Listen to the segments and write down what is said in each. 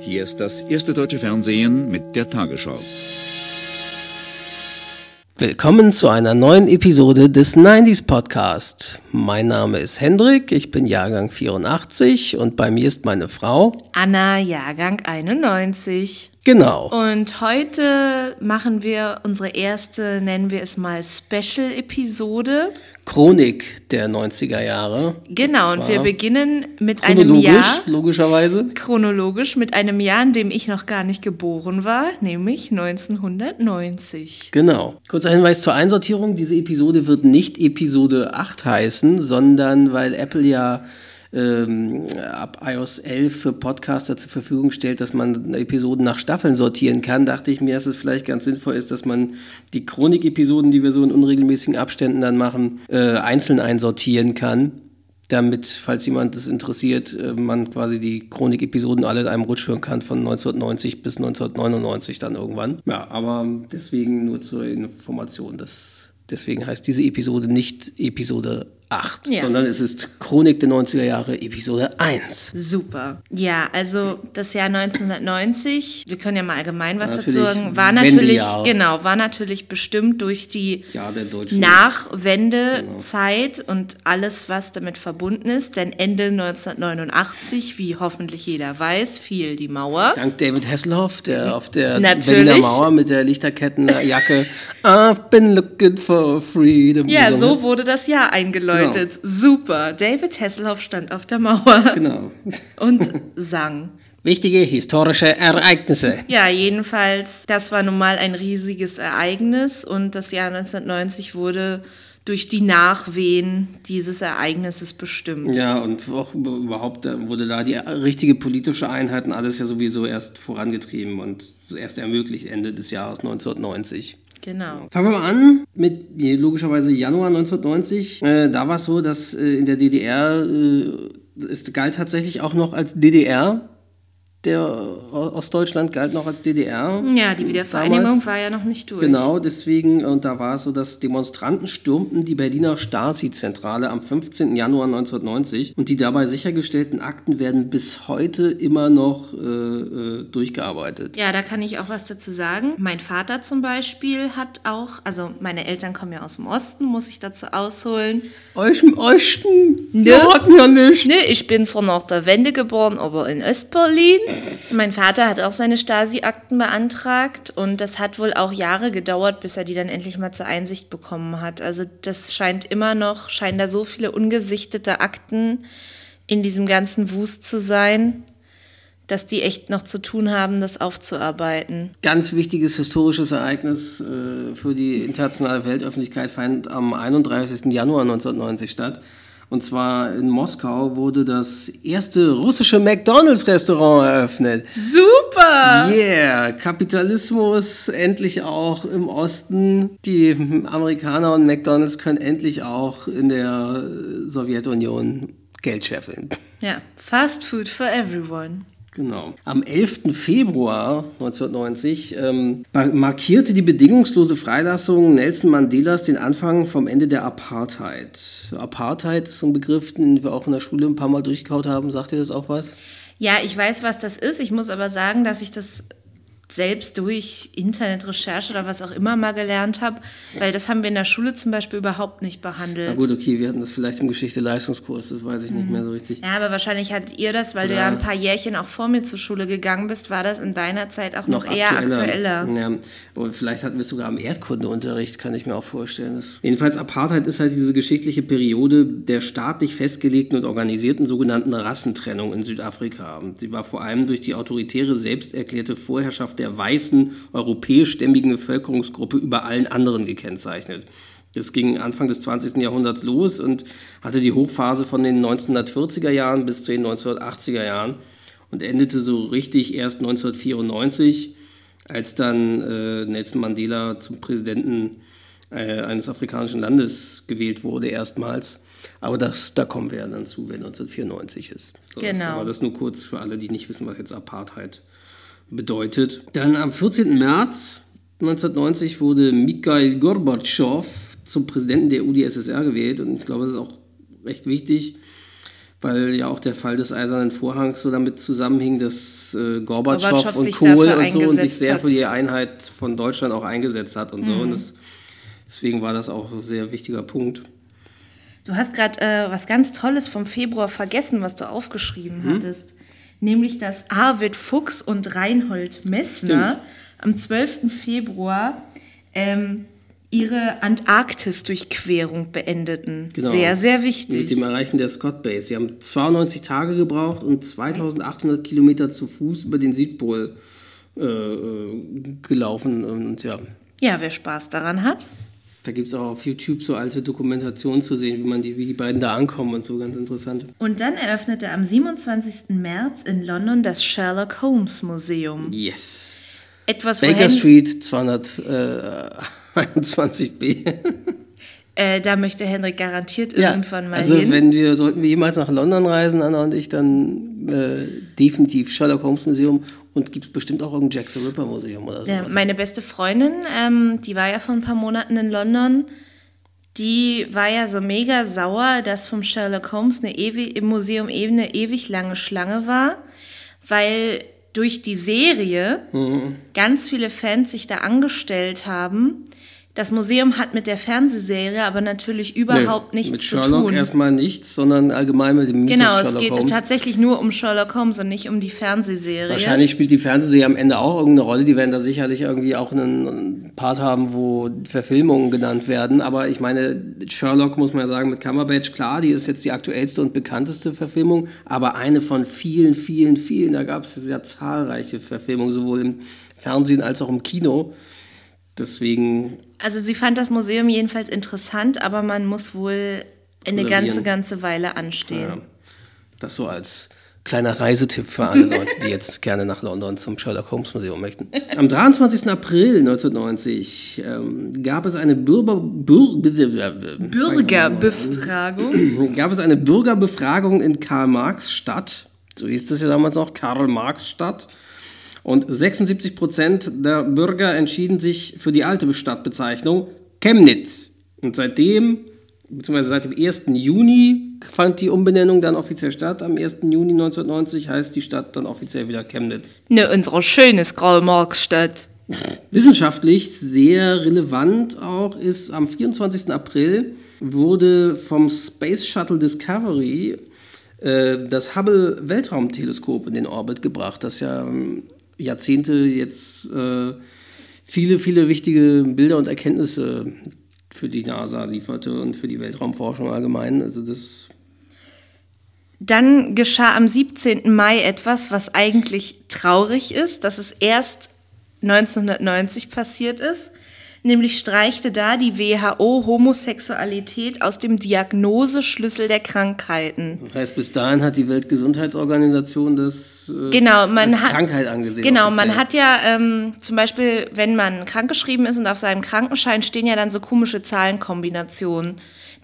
Hier ist das erste deutsche Fernsehen mit der Tagesschau. Willkommen zu einer neuen Episode des 90s Podcast. Mein Name ist Hendrik, ich bin Jahrgang 84 und bei mir ist meine Frau Anna, Jahrgang 91. Genau. Und heute machen wir unsere erste, nennen wir es mal, Special-Episode. Chronik der 90er Jahre. Genau, und wir beginnen mit einem Chronologisch, Jahr, logischerweise. chronologisch, mit einem Jahr, in dem ich noch gar nicht geboren war, nämlich 1990. Genau. Kurzer Hinweis zur Einsortierung. Diese Episode wird nicht Episode 8 heißen, sondern weil Apple ja ähm, ab iOS 11 für Podcaster zur Verfügung stellt, dass man Episoden nach Staffeln sortieren kann, dachte ich mir, dass es vielleicht ganz sinnvoll ist, dass man die Chronik-Episoden, die wir so in unregelmäßigen Abständen dann machen, äh, einzeln einsortieren kann. Damit, falls jemand das interessiert, äh, man quasi die Chronik-Episoden alle in einem Rutsch hören kann, von 1990 bis 1999 dann irgendwann. Ja, aber deswegen nur zur Information, dass deswegen heißt diese Episode nicht Episode 8, Ja. sondern es ist Chronik der 90er Jahre, Episode 1. Super. Ja, also das Jahr 1990, wir können ja mal allgemein was dazu Natürlich sagen, war natürlich, genau, war natürlich bestimmt durch die Nachwendezeit und alles, was damit verbunden ist. Denn Ende 1989, wie hoffentlich jeder weiß, fiel die Mauer. Dank David Hasselhoff, der auf der Natürlich. Berliner Mauer mit der Lichterkettenjacke I've been looking for freedom. Ja, so wurde das Jahr eingeläutet. Super. David Hasselhoff stand auf der Mauer. Genau. und sang. Wichtige historische Ereignisse. Ja, jedenfalls, das war nun mal ein riesiges Ereignis und das Jahr 1990 wurde durch die Nachwehen dieses Ereignisses bestimmt. Ja, und auch überhaupt äh, wurde da die richtige politische Einheit und alles ja sowieso erst vorangetrieben und erst ermöglicht Ende des Jahres 1990. Genau. Fangen wir mal an mit logischerweise Januar 1990. Äh, da war es so, dass äh, in der DDR, äh, es galt tatsächlich auch noch als DDR. Der Ostdeutschland galt noch als DDR. Ja, die Wiedervereinigung Damals. war ja noch nicht durch. Genau, deswegen, und da war es so, dass Demonstranten stürmten die Berliner Stasi-Zentrale am 15. Januar 1990 und die dabei sichergestellten Akten werden bis heute immer noch äh, äh, durchgearbeitet. Ja, da kann ich auch was dazu sagen. Mein Vater zum Beispiel hat auch, also meine Eltern kommen ja aus dem Osten, muss ich dazu ausholen. Euch im Osten, Ne? wir hatten ja nicht. Ne, ich bin zwar nach der Wende geboren, aber in Ostberlin. Mein Vater hat auch seine Stasi-Akten beantragt und das hat wohl auch Jahre gedauert, bis er die dann endlich mal zur Einsicht bekommen hat. Also das scheint immer noch, scheinen da so viele ungesichtete Akten in diesem ganzen Wust zu sein, dass die echt noch zu tun haben, das aufzuarbeiten. Ganz wichtiges historisches Ereignis äh, für die internationale Weltöffentlichkeit fand am 31. Januar 1990 statt. Und zwar in Moskau wurde das erste russische McDonalds-Restaurant eröffnet. Super! Yeah, Kapitalismus endlich auch im Osten. Die Amerikaner und McDonalds können endlich auch in der Sowjetunion Geld scheffeln. Ja, Fast Food for everyone. Genau. Am 11. Februar 1990 ähm, markierte die bedingungslose Freilassung Nelson Mandelas den Anfang vom Ende der Apartheid. Apartheid ist so ein Begriff, den wir auch in der Schule ein paar Mal durchgekaut haben. Sagt ihr das auch was? Ja, ich weiß, was das ist. Ich muss aber sagen, dass ich das selbst durch Internetrecherche oder was auch immer mal gelernt habe, weil das haben wir in der Schule zum Beispiel überhaupt nicht Na behandelt. gut, okay, wir hatten das vielleicht im Geschichte-Leistungskurs, das weiß ich nicht mehr so richtig. Ja, aber wahrscheinlich hattet ihr das, weil du Ja. ja ein paar Jährchen auch vor mir zur Schule gegangen bist, war das in deiner Zeit auch noch, eher aktueller. Ja, aber vielleicht hatten wir es sogar am Erdkundeunterricht, kann ich mir auch vorstellen. Das Jedenfalls Apartheid ist halt diese geschichtliche Periode der staatlich festgelegten und organisierten sogenannten Rassentrennung in Südafrika. Und Sie war vor allem durch die autoritäre, selbst erklärte Der weißen, europäischstämmigen Bevölkerungsgruppe über allen anderen gekennzeichnet. Das ging Anfang des 20. Jahrhunderts los und hatte die Hochphase von den 1940er Jahren bis zu den 1980er Jahren und endete so richtig erst 1994, als dann äh, Nelson Mandela zum Präsidenten äh, eines afrikanischen Landes gewählt wurde, erstmals. Aber das, da kommen wir ja dann zu, wenn 1994 ist. So, Das, Genau. aber das nur kurz für alle, die nicht wissen, was jetzt Apartheid bedeutet. Dann am 14. März 1990 wurde Mikhail Gorbatschow zum Präsidenten der UdSSR gewählt und ich glaube, das ist auch recht wichtig, weil ja auch der Fall des Eisernen Vorhangs so damit zusammenhing, dass äh, Gorbatschow, Gorbatschow und Kohl und so und sich sehr hat. für die Einheit von Deutschland auch eingesetzt hat und so. Und das, deswegen war das auch ein sehr wichtiger Punkt. Du hast gerade äh, was ganz Tolles vom Februar vergessen, was du aufgeschrieben Hm? hattest. Nämlich, dass Arvid Fuchs und Reinhold Messner am 12. Februar ähm, ihre Antarktis-Durchquerung beendeten. Genau. Sehr, sehr Mit wichtig. dem Erreichen der Scott Base. Sie haben 92 Tage gebraucht und 2800 Kilometer zu Fuß über den Südpol äh, äh, gelaufen. Und ja, Ja, wer Spaß daran hat. Da gibt es auch auf YouTube so alte Dokumentationen zu sehen, wie, man die, wie die beiden da ankommen und so, ganz interessant. Und dann eröffnete am 27. März in London das Sherlock Holmes Museum. Yes. Etwas, Baker Street 221b. Äh, da möchte Henrik garantiert irgendwann mal also hin. wenn wir, sollten wir jemals nach London reisen, Anna und ich, dann äh, definitiv Sherlock Holmes Museum und gibt es bestimmt auch irgendein Jack the Ripper Museum oder so. Ja, meine beste Freundin, ähm, die war ja vor ein paar Monaten in London. Die war ja so mega sauer, dass vom Sherlock Holmes eine ewig, im Museum eben eine ewig lange Schlange war, weil durch die Serie Mhm. ganz viele Fans sich da angestellt haben. Das Museum hat mit der Fernsehserie aber natürlich überhaupt Nee, nichts mit zu Sherlock tun. erstmal nichts, sondern allgemein mit dem Genau, es Sherlock geht Holmes. tatsächlich nur um Sherlock Holmes und nicht um die Fernsehserie. Wahrscheinlich spielt die Fernsehserie am Ende auch irgendeine Rolle. Die werden da sicherlich irgendwie auch einen Part haben, wo Verfilmungen genannt werden. Aber ich meine, Sherlock muss man ja sagen, mit Cumberbatch, klar, die ist jetzt die aktuellste und bekannteste Verfilmung, aber eine von vielen, vielen, vielen. Da gab es ja zahlreiche Verfilmungen, sowohl im Fernsehen als auch im Kino. Deswegen, Also sie fand das Museum jedenfalls interessant, aber man muss wohl eine ganze, ganze Weile anstehen. ja, das so als kleiner Reisetipp für alle Leute, die jetzt gerne nach London zum Sherlock Holmes Museum möchten. Am 23. April 1990 ähm, gab es eine Bürger, Bür, Bürgerbefragung. gab es eine Bürgerbefragung in Karl-Marx-Stadt. So hieß es ja damals noch, Karl-Marx-Stadt. Und 76 Prozent der Bürger entschieden sich für die alte Stadtbezeichnung Chemnitz. Und seitdem, beziehungsweise seit dem 1. Juni, fand die Umbenennung dann offiziell statt. Am 1. Juni 1990 heißt die Stadt dann offiziell wieder Chemnitz. ne, unsere schönes Karl-Marx-Stadt. Wissenschaftlich sehr relevant auch ist am 24. April wurde vom Space Shuttle Discovery äh, das Hubble Weltraumteleskop in den Orbit gebracht, das ja ähm, Jahrzehnte jetzt äh, viele, viele wichtige Bilder und Erkenntnisse für die NASA lieferte und für die Weltraumforschung allgemein. Also das Dann geschah am 17. Mai etwas, was eigentlich traurig ist, dass es erst 1990 passiert ist. Nämlich streichte da die WHO Homosexualität aus dem Diagnoseschlüssel der Krankheiten. das heißt, bis dahin hat die Weltgesundheitsorganisation das äh, Genau, man als hat Krankheit angesehen. Genau, man hat ja ähm, zum Beispiel, wenn man krankgeschrieben ist und auf seinem Krankenschein stehen ja dann so komische Zahlenkombinationen.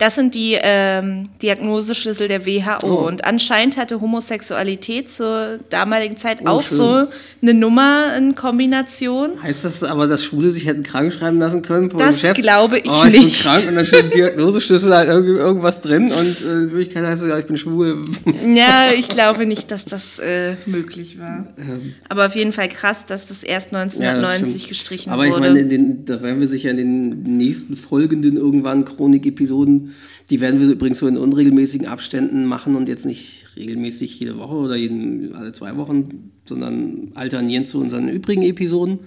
Das sind die ähm, Diagnoseschlüssel der WHO. Oh. Und anscheinend hatte Homosexualität zur damaligen Zeit Oh, auch schön. so eine Nummer in Kombination. Heißt das aber, dass Schwule sich hätten krank schreiben lassen können? Das Chef? glaube ich oh, ich Bin nicht. krank und dann steht Diagnoseschlüssel halt irgend- irgendwas drin und äh, in Wirklichkeit heißt es ja, ich bin schwul. Ja, ich glaube nicht, dass das äh, möglich war. Ähm. Aber auf jeden Fall krass, dass das erst 1990 gestrichen Aber ich wurde. meine, in den, da werden wir sicher in den nächsten folgenden irgendwann Chronik-Episoden, die werden wir übrigens so in unregelmäßigen Abständen machen und jetzt nicht regelmäßig jede Woche oder jeden, alle zwei Wochen, sondern alternieren zu unseren übrigen Episoden.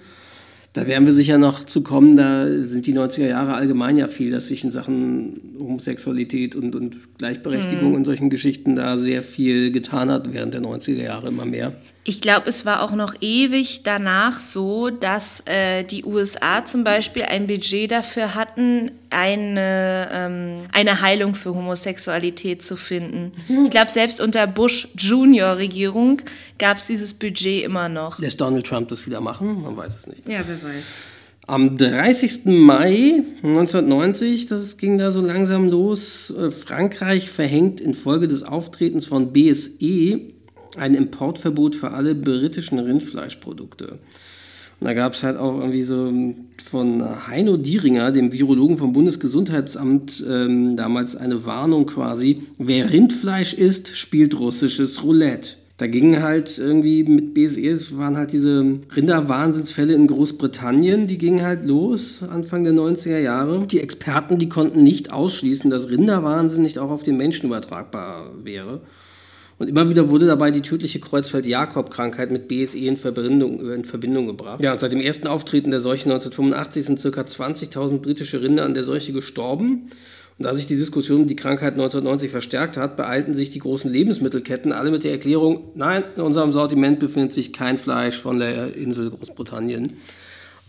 Da werden wir sicher noch zu kommen, da sind die 90er Jahre allgemein ja viel, dass sich in Sachen Homosexualität und, und Gleichberechtigung und solchen Geschichten da sehr viel getan hat, während der 90er Jahre immer mehr. Ich glaube, es war auch noch ewig danach so, dass äh, die USA zum Beispiel ein Budget dafür hatten, eine, ähm, eine Heilung für Homosexualität zu finden. Ich glaube, selbst unter Bush Junior-Regierung gab es dieses Budget immer noch. Lässt Donald Trump das wieder machen? Man weiß es nicht. Ja, wer weiß. Am 30. Mai 1990, das ging da so langsam los, äh, Frankreich verhängt infolge des Auftretens von BSE ein Importverbot für alle britischen Rindfleischprodukte. Und da gab es halt auch irgendwie so von Heino Dieringer, dem Virologen vom Bundesgesundheitsamt, ähm, damals eine Warnung quasi, wer Rindfleisch isst, spielt russisches Roulette. Da gingen halt irgendwie mit BSE, es waren halt diese Rinderwahnsinnsfälle in Großbritannien, die gingen halt los Anfang der 90er Jahre. Die Experten, die konnten nicht ausschließen, dass Rinderwahnsinn nicht auch auf den Menschen übertragbar wäre. Und immer wieder wurde dabei die tödliche Kreuzfeld-Jakob-Krankheit mit BSE in Verbindung, in Verbindung gebracht. Ja, und seit dem ersten Auftreten der Seuche 1985 sind ca. 20.000 britische Rinder an der Seuche gestorben. Und da sich die Diskussion um die Krankheit 1990 verstärkt hat, beeilten sich die großen Lebensmittelketten alle mit der Erklärung, nein, in unserem Sortiment befindet sich kein Fleisch von der Insel Großbritannien.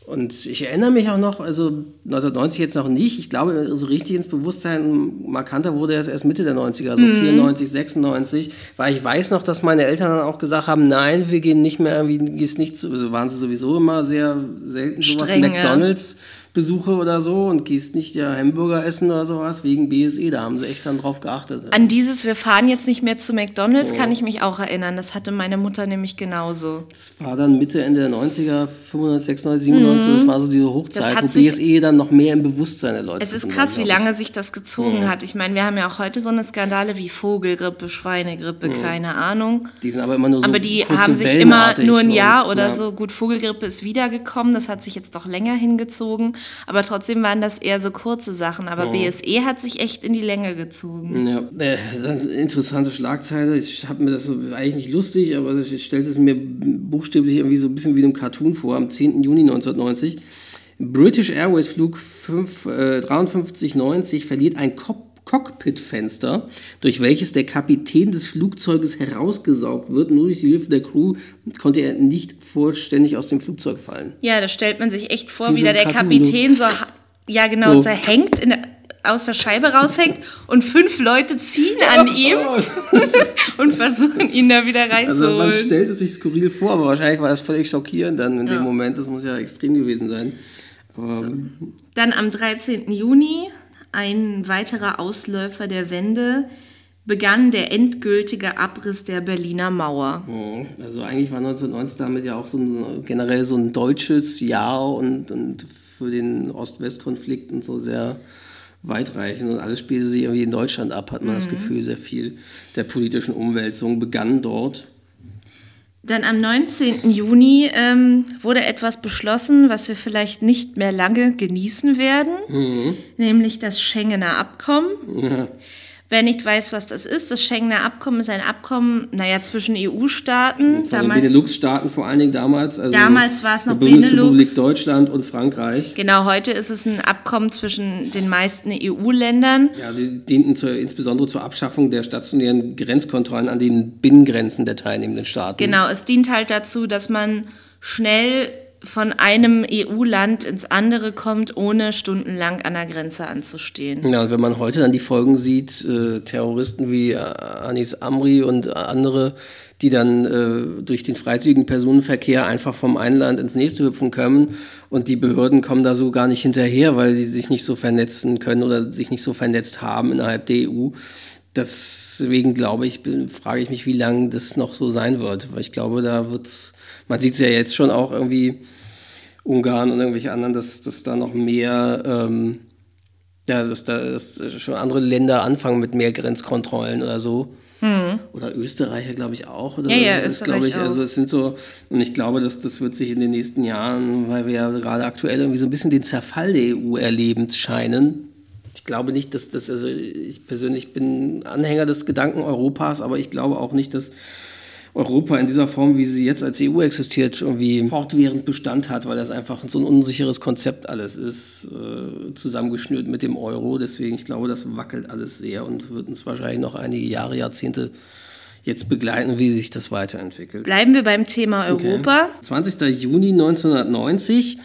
Und ich erinnere mich auch noch, also 1990 jetzt noch nicht, ich glaube, so richtig ins Bewusstsein markanter wurde es erst Mitte der 90er, so mhm. 94, 96, weil ich weiß noch, dass meine Eltern dann auch gesagt haben, nein, wir gehen nicht mehr, irgendwie, gehst nicht zu, also waren sie sowieso immer sehr selten sowas, Streng, McDonalds. Ja Besuche oder so und gehst nicht ja Hamburger essen oder sowas wegen BSE. Da haben sie echt dann drauf geachtet. An dieses, wir fahren jetzt nicht mehr zu McDonalds, oh. kann ich mich auch erinnern. Das hatte meine Mutter nämlich genauso. Das war dann Mitte, Ende der 90er, 95, 96, 97. Mhm. Das war so diese Hochzeit, wo BSE dann noch mehr im Bewusstsein der Leute Es ist krass, wie lange sich das gezogen mhm. hat. Ich meine, wir haben ja auch heute so eine Skandale wie Vogelgrippe, Schweinegrippe, mhm. keine Ahnung. Die sind aber immer nur so Aber die haben sich immer nur ein Jahr oder ja. so. Gut, Vogelgrippe ist wiedergekommen. Das hat sich jetzt doch länger hingezogen. Aber trotzdem waren das eher so kurze Sachen. Aber oh. BSE hat sich echt in die Länge gezogen. Ja, äh, interessante Schlagzeile. Ich habe mir das so, eigentlich nicht lustig, aber ich stellte es mir buchstäblich irgendwie so ein bisschen wie einem Cartoon vor. Am 10. Juni 1990. British Airways Flug 5, äh, 5390 verliert ein Kopf Cockpitfenster, durch welches der Kapitän des Flugzeuges herausgesaugt wird. Nur durch die Hilfe der Crew konnte er nicht vollständig aus dem Flugzeug fallen. Ja, da stellt man sich echt vor, wie, wie so der Kapitän so, ja genau, so, so hängt der, aus der Scheibe raushängt und fünf Leute ziehen an ihm und versuchen ihn da wieder reinzuholen. Also man stellt es sich skurril vor, aber wahrscheinlich war das völlig schockierend dann in ja. dem Moment. Das muss ja extrem gewesen sein. So. Dann am 13. Juni ein weiterer Ausläufer der Wende, begann der endgültige Abriss der Berliner Mauer. Mhm. Also eigentlich war 1990 damit ja auch so ein, generell so ein deutsches Jahr und, und für den Ost-West-Konflikt und so sehr weitreichend und alles spielte sich irgendwie in Deutschland ab, hat man mhm. das Gefühl, sehr viel der politischen Umwälzung begann dort. Dann am 19. Juni ähm, wurde etwas beschlossen, was wir vielleicht nicht mehr lange genießen werden, mhm. nämlich das Schengener Abkommen. Ja. Wer nicht weiß, was das ist, das Schengener Abkommen ist ein Abkommen, naja, zwischen EU-Staaten. Von damals, den Benelux-Staaten vor allen Dingen damals. Also damals war es noch Bundesrepublik Deutschland und Frankreich. Genau, heute ist es ein Abkommen zwischen den meisten EU-Ländern. Ja, die dienten zur, insbesondere zur Abschaffung der stationären Grenzkontrollen an den Binnengrenzen der teilnehmenden Staaten. Genau, es dient halt dazu, dass man schnell von einem EU-Land ins andere kommt, ohne stundenlang an der Grenze anzustehen. Ja, und wenn man heute dann die Folgen sieht, äh, Terroristen wie äh, Anis Amri und andere, die dann äh, durch den freizügigen Personenverkehr einfach vom einen Land ins nächste hüpfen können und die Behörden kommen da so gar nicht hinterher, weil sie sich nicht so vernetzen können oder sich nicht so vernetzt haben innerhalb der EU. Deswegen glaube ich, frage ich mich, wie lange das noch so sein wird, weil ich glaube, da wird es man sieht es ja jetzt schon auch irgendwie, Ungarn und irgendwelche anderen, dass, dass da noch mehr, ähm, ja, dass da dass schon andere Länder anfangen mit mehr Grenzkontrollen oder so. Mhm. Oder Österreicher, glaube ich, auch. Oder ja, ja, ist, glaube ich, auch. also es sind so, und ich glaube, dass das wird sich in den nächsten Jahren, weil wir ja gerade aktuell irgendwie so ein bisschen den Zerfall der EU erleben scheinen. Ich glaube nicht, dass das, also ich persönlich bin Anhänger des Gedanken Europas, aber ich glaube auch nicht, dass Europa in dieser Form, wie sie jetzt als EU existiert, irgendwie fortwährend Bestand hat, weil das einfach so ein unsicheres Konzept alles ist, äh, zusammengeschnürt mit dem Euro. Deswegen, ich glaube, das wackelt alles sehr und wird uns wahrscheinlich noch einige Jahre, Jahrzehnte jetzt begleiten, wie sich das weiterentwickelt. Bleiben wir beim Thema Europa. Okay. 20. Juni 1990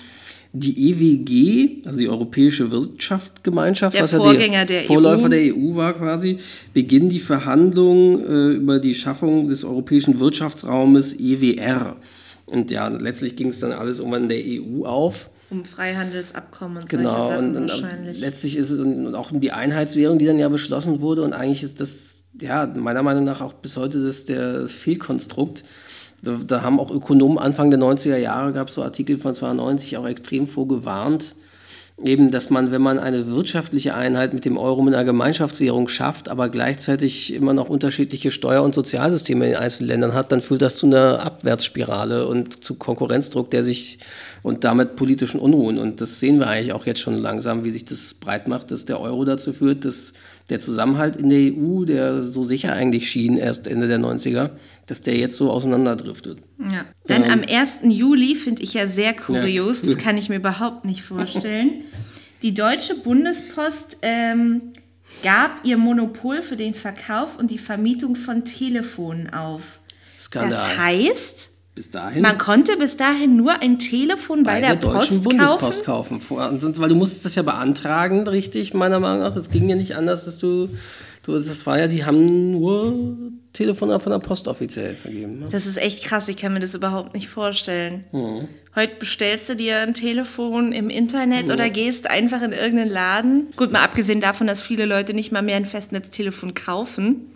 die EWG, also die Europäische Wirtschaftsgemeinschaft, der was Vorgänger ja der Vorläufer EU. der EU war quasi, beginnen die Verhandlungen äh, über die Schaffung des Europäischen Wirtschaftsraumes EWR. Und ja, letztlich ging es dann alles irgendwann in der EU auf. Um Freihandelsabkommen und genau, solche Sachen und, wahrscheinlich. Letztlich ist es auch um die Einheitswährung, die dann ja beschlossen wurde. Und eigentlich ist das, ja, meiner Meinung nach auch bis heute das, der, das Fehlkonstrukt Da, da haben auch Ökonomen Anfang der 90er Jahre, gab es so Artikel von 92, auch extrem vorgewarnt, eben, dass man, wenn man eine wirtschaftliche Einheit mit dem Euro mit einer Gemeinschaftswährung schafft, aber gleichzeitig immer noch unterschiedliche Steuer- und Sozialsysteme in den einzelnen Ländern hat, dann führt das zu einer Abwärtsspirale und zu Konkurrenzdruck, der sich und damit politischen Unruhen. Und das sehen wir eigentlich auch jetzt schon langsam, wie sich das breit macht, dass der Euro dazu führt, dass der Zusammenhalt in der EU, der so sicher eigentlich schien erst Ende der 90er, dass der jetzt so auseinanderdriftet. Ja. Dann am 1. Juli finde ich ja sehr kurios, ja. das kann ich mir überhaupt nicht vorstellen. Die Deutsche Bundespost ähm, gab ihr Monopol für den Verkauf und die Vermietung von Telefonen auf. Skandal. Das heißt, bis dahin. Man konnte bis dahin nur ein Telefon bei, bei der, der Deutschen Post Bundespost kaufen. kaufen. Weil du musstest das ja beantragen, richtig, meiner Meinung nach. Es ging ja nicht anders, dass du, du. Das war ja, die haben nur Telefone von der Post offiziell vergeben. Ne? Das ist echt krass, ich kann mir das überhaupt nicht vorstellen. Mhm. Heute bestellst du dir ein Telefon im Internet ja. oder gehst einfach in irgendeinen Laden. Gut, mal abgesehen davon, dass viele Leute nicht mal mehr ein Festnetztelefon kaufen.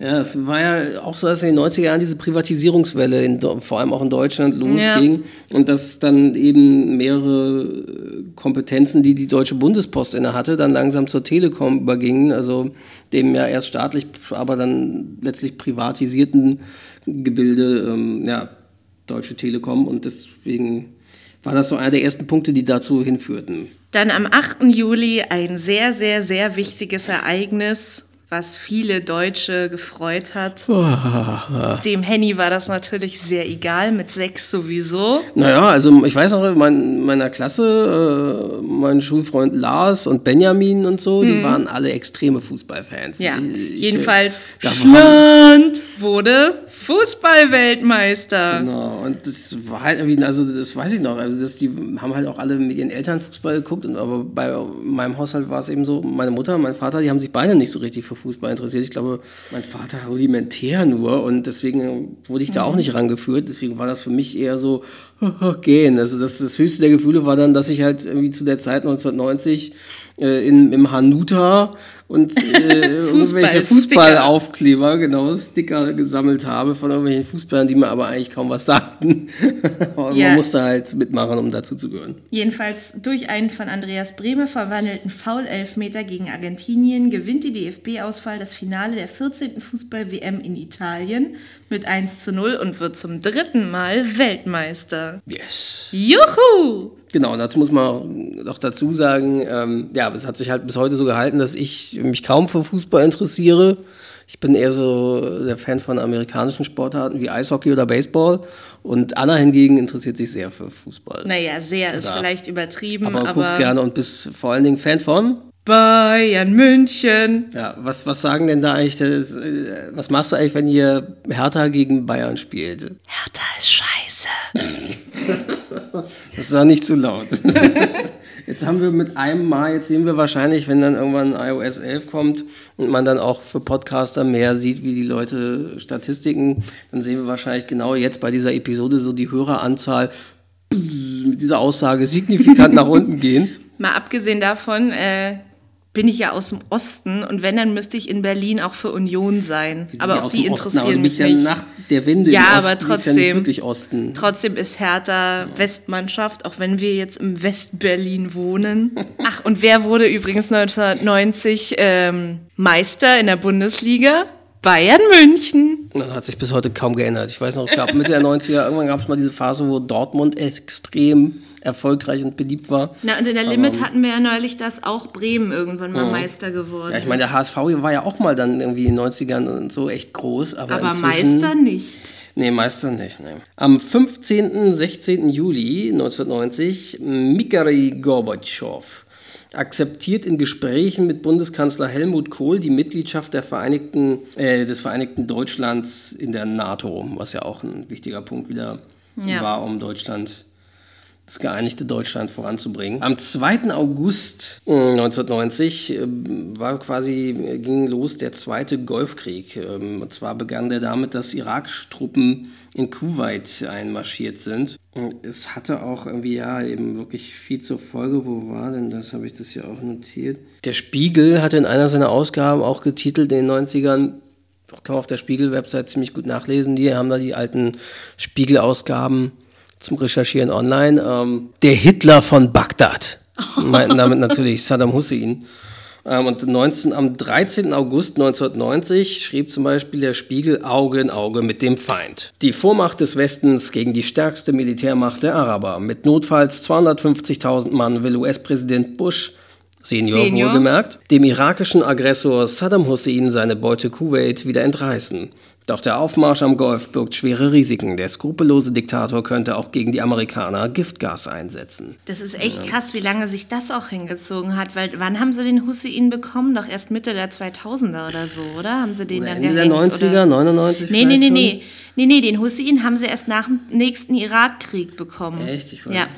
Ja, es war ja auch so, dass in den 90er Jahren diese Privatisierungswelle, in, vor allem auch in Deutschland, losging. Ja. Und dass dann eben mehrere äh, Kompetenzen, die die Deutsche Bundespost inne hatte, dann langsam zur Telekom übergingen. Also dem ja erst staatlich, aber dann letztlich privatisierten Gebilde, ähm, ja, Deutsche Telekom. Und deswegen war das so einer der ersten Punkte, die dazu hinführten. Dann am 8. Juli ein sehr, sehr, sehr wichtiges Ereignis was viele Deutsche gefreut hat. Dem Henny war das natürlich sehr egal, mit sechs sowieso. Naja, also ich weiß noch, in mein, meiner Klasse, äh, mein Schulfreund Lars und Benjamin und so, hm. die waren alle extreme Fußballfans. Ja, ich, jedenfalls Schland wurde Fußballweltmeister. Genau, und das war halt irgendwie, also das weiß ich noch, also das, die haben halt auch alle mit ihren Eltern Fußball geguckt, und, aber bei meinem Haushalt war es eben so, meine Mutter und mein Vater, die haben sich beide nicht so richtig für Fußball interessiert. Ich glaube, mein Vater rudimentär nur und deswegen wurde ich da auch nicht rangeführt. Deswegen war das für mich eher so, gehen. Also das, das höchste der Gefühle war dann, dass ich halt irgendwie zu der Zeit 1990 äh, in, im Hanuta und äh, irgendwelche Fußballaufkleber, genau, Sticker gesammelt habe von irgendwelchen Fußballern, die mir aber eigentlich kaum was sagten. aber ja. man musste halt mitmachen, um dazu zu gehören. Jedenfalls durch einen von Andreas Brehme verwandelten Foul-Elfmeter gegen Argentinien gewinnt die DFB-Auswahl das Finale der 14. Fußball-WM in Italien mit 1 zu 0 und wird zum dritten Mal Weltmeister. Yes. Juhu! Genau, dazu muss man noch dazu sagen, ähm, ja, es hat sich halt bis heute so gehalten, dass ich mich kaum für Fußball interessiere. Ich bin eher so der Fan von amerikanischen Sportarten wie Eishockey oder Baseball. Und Anna hingegen interessiert sich sehr für Fußball. Naja, sehr ist ja. vielleicht übertrieben, aber, aber guckt gerne und bist vor allen Dingen Fan von Bayern München. Ja, was, was sagen denn da eigentlich, das, äh, was machst du eigentlich, wenn ihr Hertha gegen Bayern spielt? Hertha ist scheiße. Das ist doch nicht zu laut. Jetzt haben wir mit einem Mal, jetzt sehen wir wahrscheinlich, wenn dann irgendwann iOS 11 kommt und man dann auch für Podcaster mehr sieht, wie die Leute Statistiken, dann sehen wir wahrscheinlich genau jetzt bei dieser Episode so die Höreranzahl mit dieser Aussage signifikant nach unten gehen. Mal abgesehen davon, äh, bin ich ja aus dem Osten und wenn, dann müsste ich in Berlin auch für Union sein. Aber auch die interessieren Osten, mich ja nicht. nach der Wende ja, aber trotzdem, ist ja trotzdem ist Hertha Westmannschaft, auch wenn wir jetzt im West-Berlin wohnen. Ach, und wer wurde übrigens 1990 ähm, Meister in der Bundesliga? Bayern München. Das hat sich bis heute kaum geändert. Ich weiß noch, es gab Mitte der 90er, irgendwann gab es mal diese Phase, wo Dortmund extrem erfolgreich und beliebt war. Na, und in der Limit Aber, hatten wir ja neulich, dass auch Bremen irgendwann mal ja. Meister geworden ist. Ja, ich meine, der HSV war ja auch mal dann irgendwie in den 90ern und so echt groß. Aber, aber Meister nicht. Nee, Meister nicht, nee. Am 15. 16. Juli 1990 Mikhail Gorbatschow akzeptiert in Gesprächen mit Bundeskanzler Helmut Kohl die Mitgliedschaft der Vereinigten, äh, des Vereinigten Deutschlands in der NATO, was ja auch ein wichtiger Punkt wieder ja. war, um Deutschland das geeinigte Deutschland voranzubringen. Am 2. August 1990 äh, war quasi, ging los der zweite Golfkrieg. Ähm, und zwar begann der damit, dass irakische Truppen in Kuwait einmarschiert sind. Und es hatte auch irgendwie ja eben wirklich viel zur Folge. Wo war denn das? Habe ich das ja auch notiert. Der Spiegel hatte in einer seiner Ausgaben auch getitelt in den 90ern Das kann man auf der Spiegel-Website ziemlich gut nachlesen. Die haben da die alten Spiegel-Ausgaben zum Recherchieren online. Ähm, der Hitler von Bagdad. Meinten damit natürlich Saddam Hussein. Ähm, und 19, am 13. August 1990 schrieb zum Beispiel der Spiegel Auge in Auge mit dem Feind. Die Vormacht des Westens gegen die stärkste Militärmacht der Araber. Mit notfalls 250.000 Mann will US-Präsident Bush Senior, Senior. wohlgemerkt, dem irakischen Aggressor Saddam Hussein seine Beute Kuwait wieder entreißen. Doch der Aufmarsch am Golf birgt schwere Risiken. Der skrupellose Diktator könnte auch gegen die Amerikaner Giftgas einsetzen. Das ist echt krass, wie lange sich das auch hingezogen hat, weil wann haben sie den Hussein bekommen? Doch erst Mitte der 2000er oder so, oder? Haben sie den dann Ende der gehängt? 90er, oder? 99 Nee, nee, nee, nee. Nee, nee, den Hussein haben sie erst nach dem nächsten Irakkrieg bekommen. Echt? Ich weiß Ja.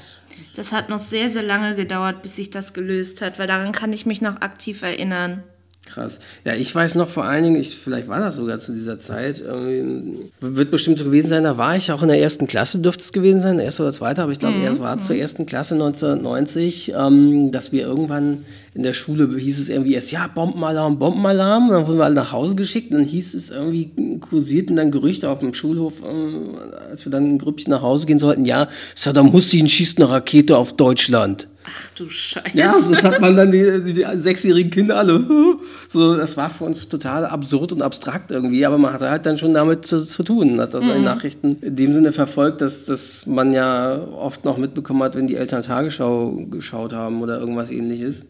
Das hat noch sehr, sehr lange gedauert, bis sich das gelöst hat, weil daran kann ich mich noch aktiv erinnern. Krass. Ja, ich weiß noch vor allen Dingen, ich, vielleicht war das sogar zu dieser Zeit, wird bestimmt so gewesen sein, da war ich auch in der ersten Klasse, dürfte es gewesen sein, erste oder zweite, aber ich glaube, es war zur ersten Klasse 1990, ähm, dass wir irgendwann in der Schule hieß es irgendwie erst, ja, Bombenalarm, Bombenalarm, und dann wurden wir alle nach Hause geschickt und dann hieß es irgendwie, kursierten dann Gerüchte auf dem Schulhof, ähm, als wir dann ein Grüppchen nach Hause gehen sollten, ja, Saddam Hussein schießt eine Rakete auf Deutschland. Ach du Scheiße. Ja, das hat man dann die, die, die sechsjährigen Kinder alle. So, das war für uns total absurd und abstrakt irgendwie, aber man hatte halt dann schon damit zu, zu tun. Hat das in den Nachrichten in dem Sinne verfolgt, dass, dass man ja oft noch mitbekommen hat, wenn die Eltern Tagesschau geschaut haben oder irgendwas ähnliches.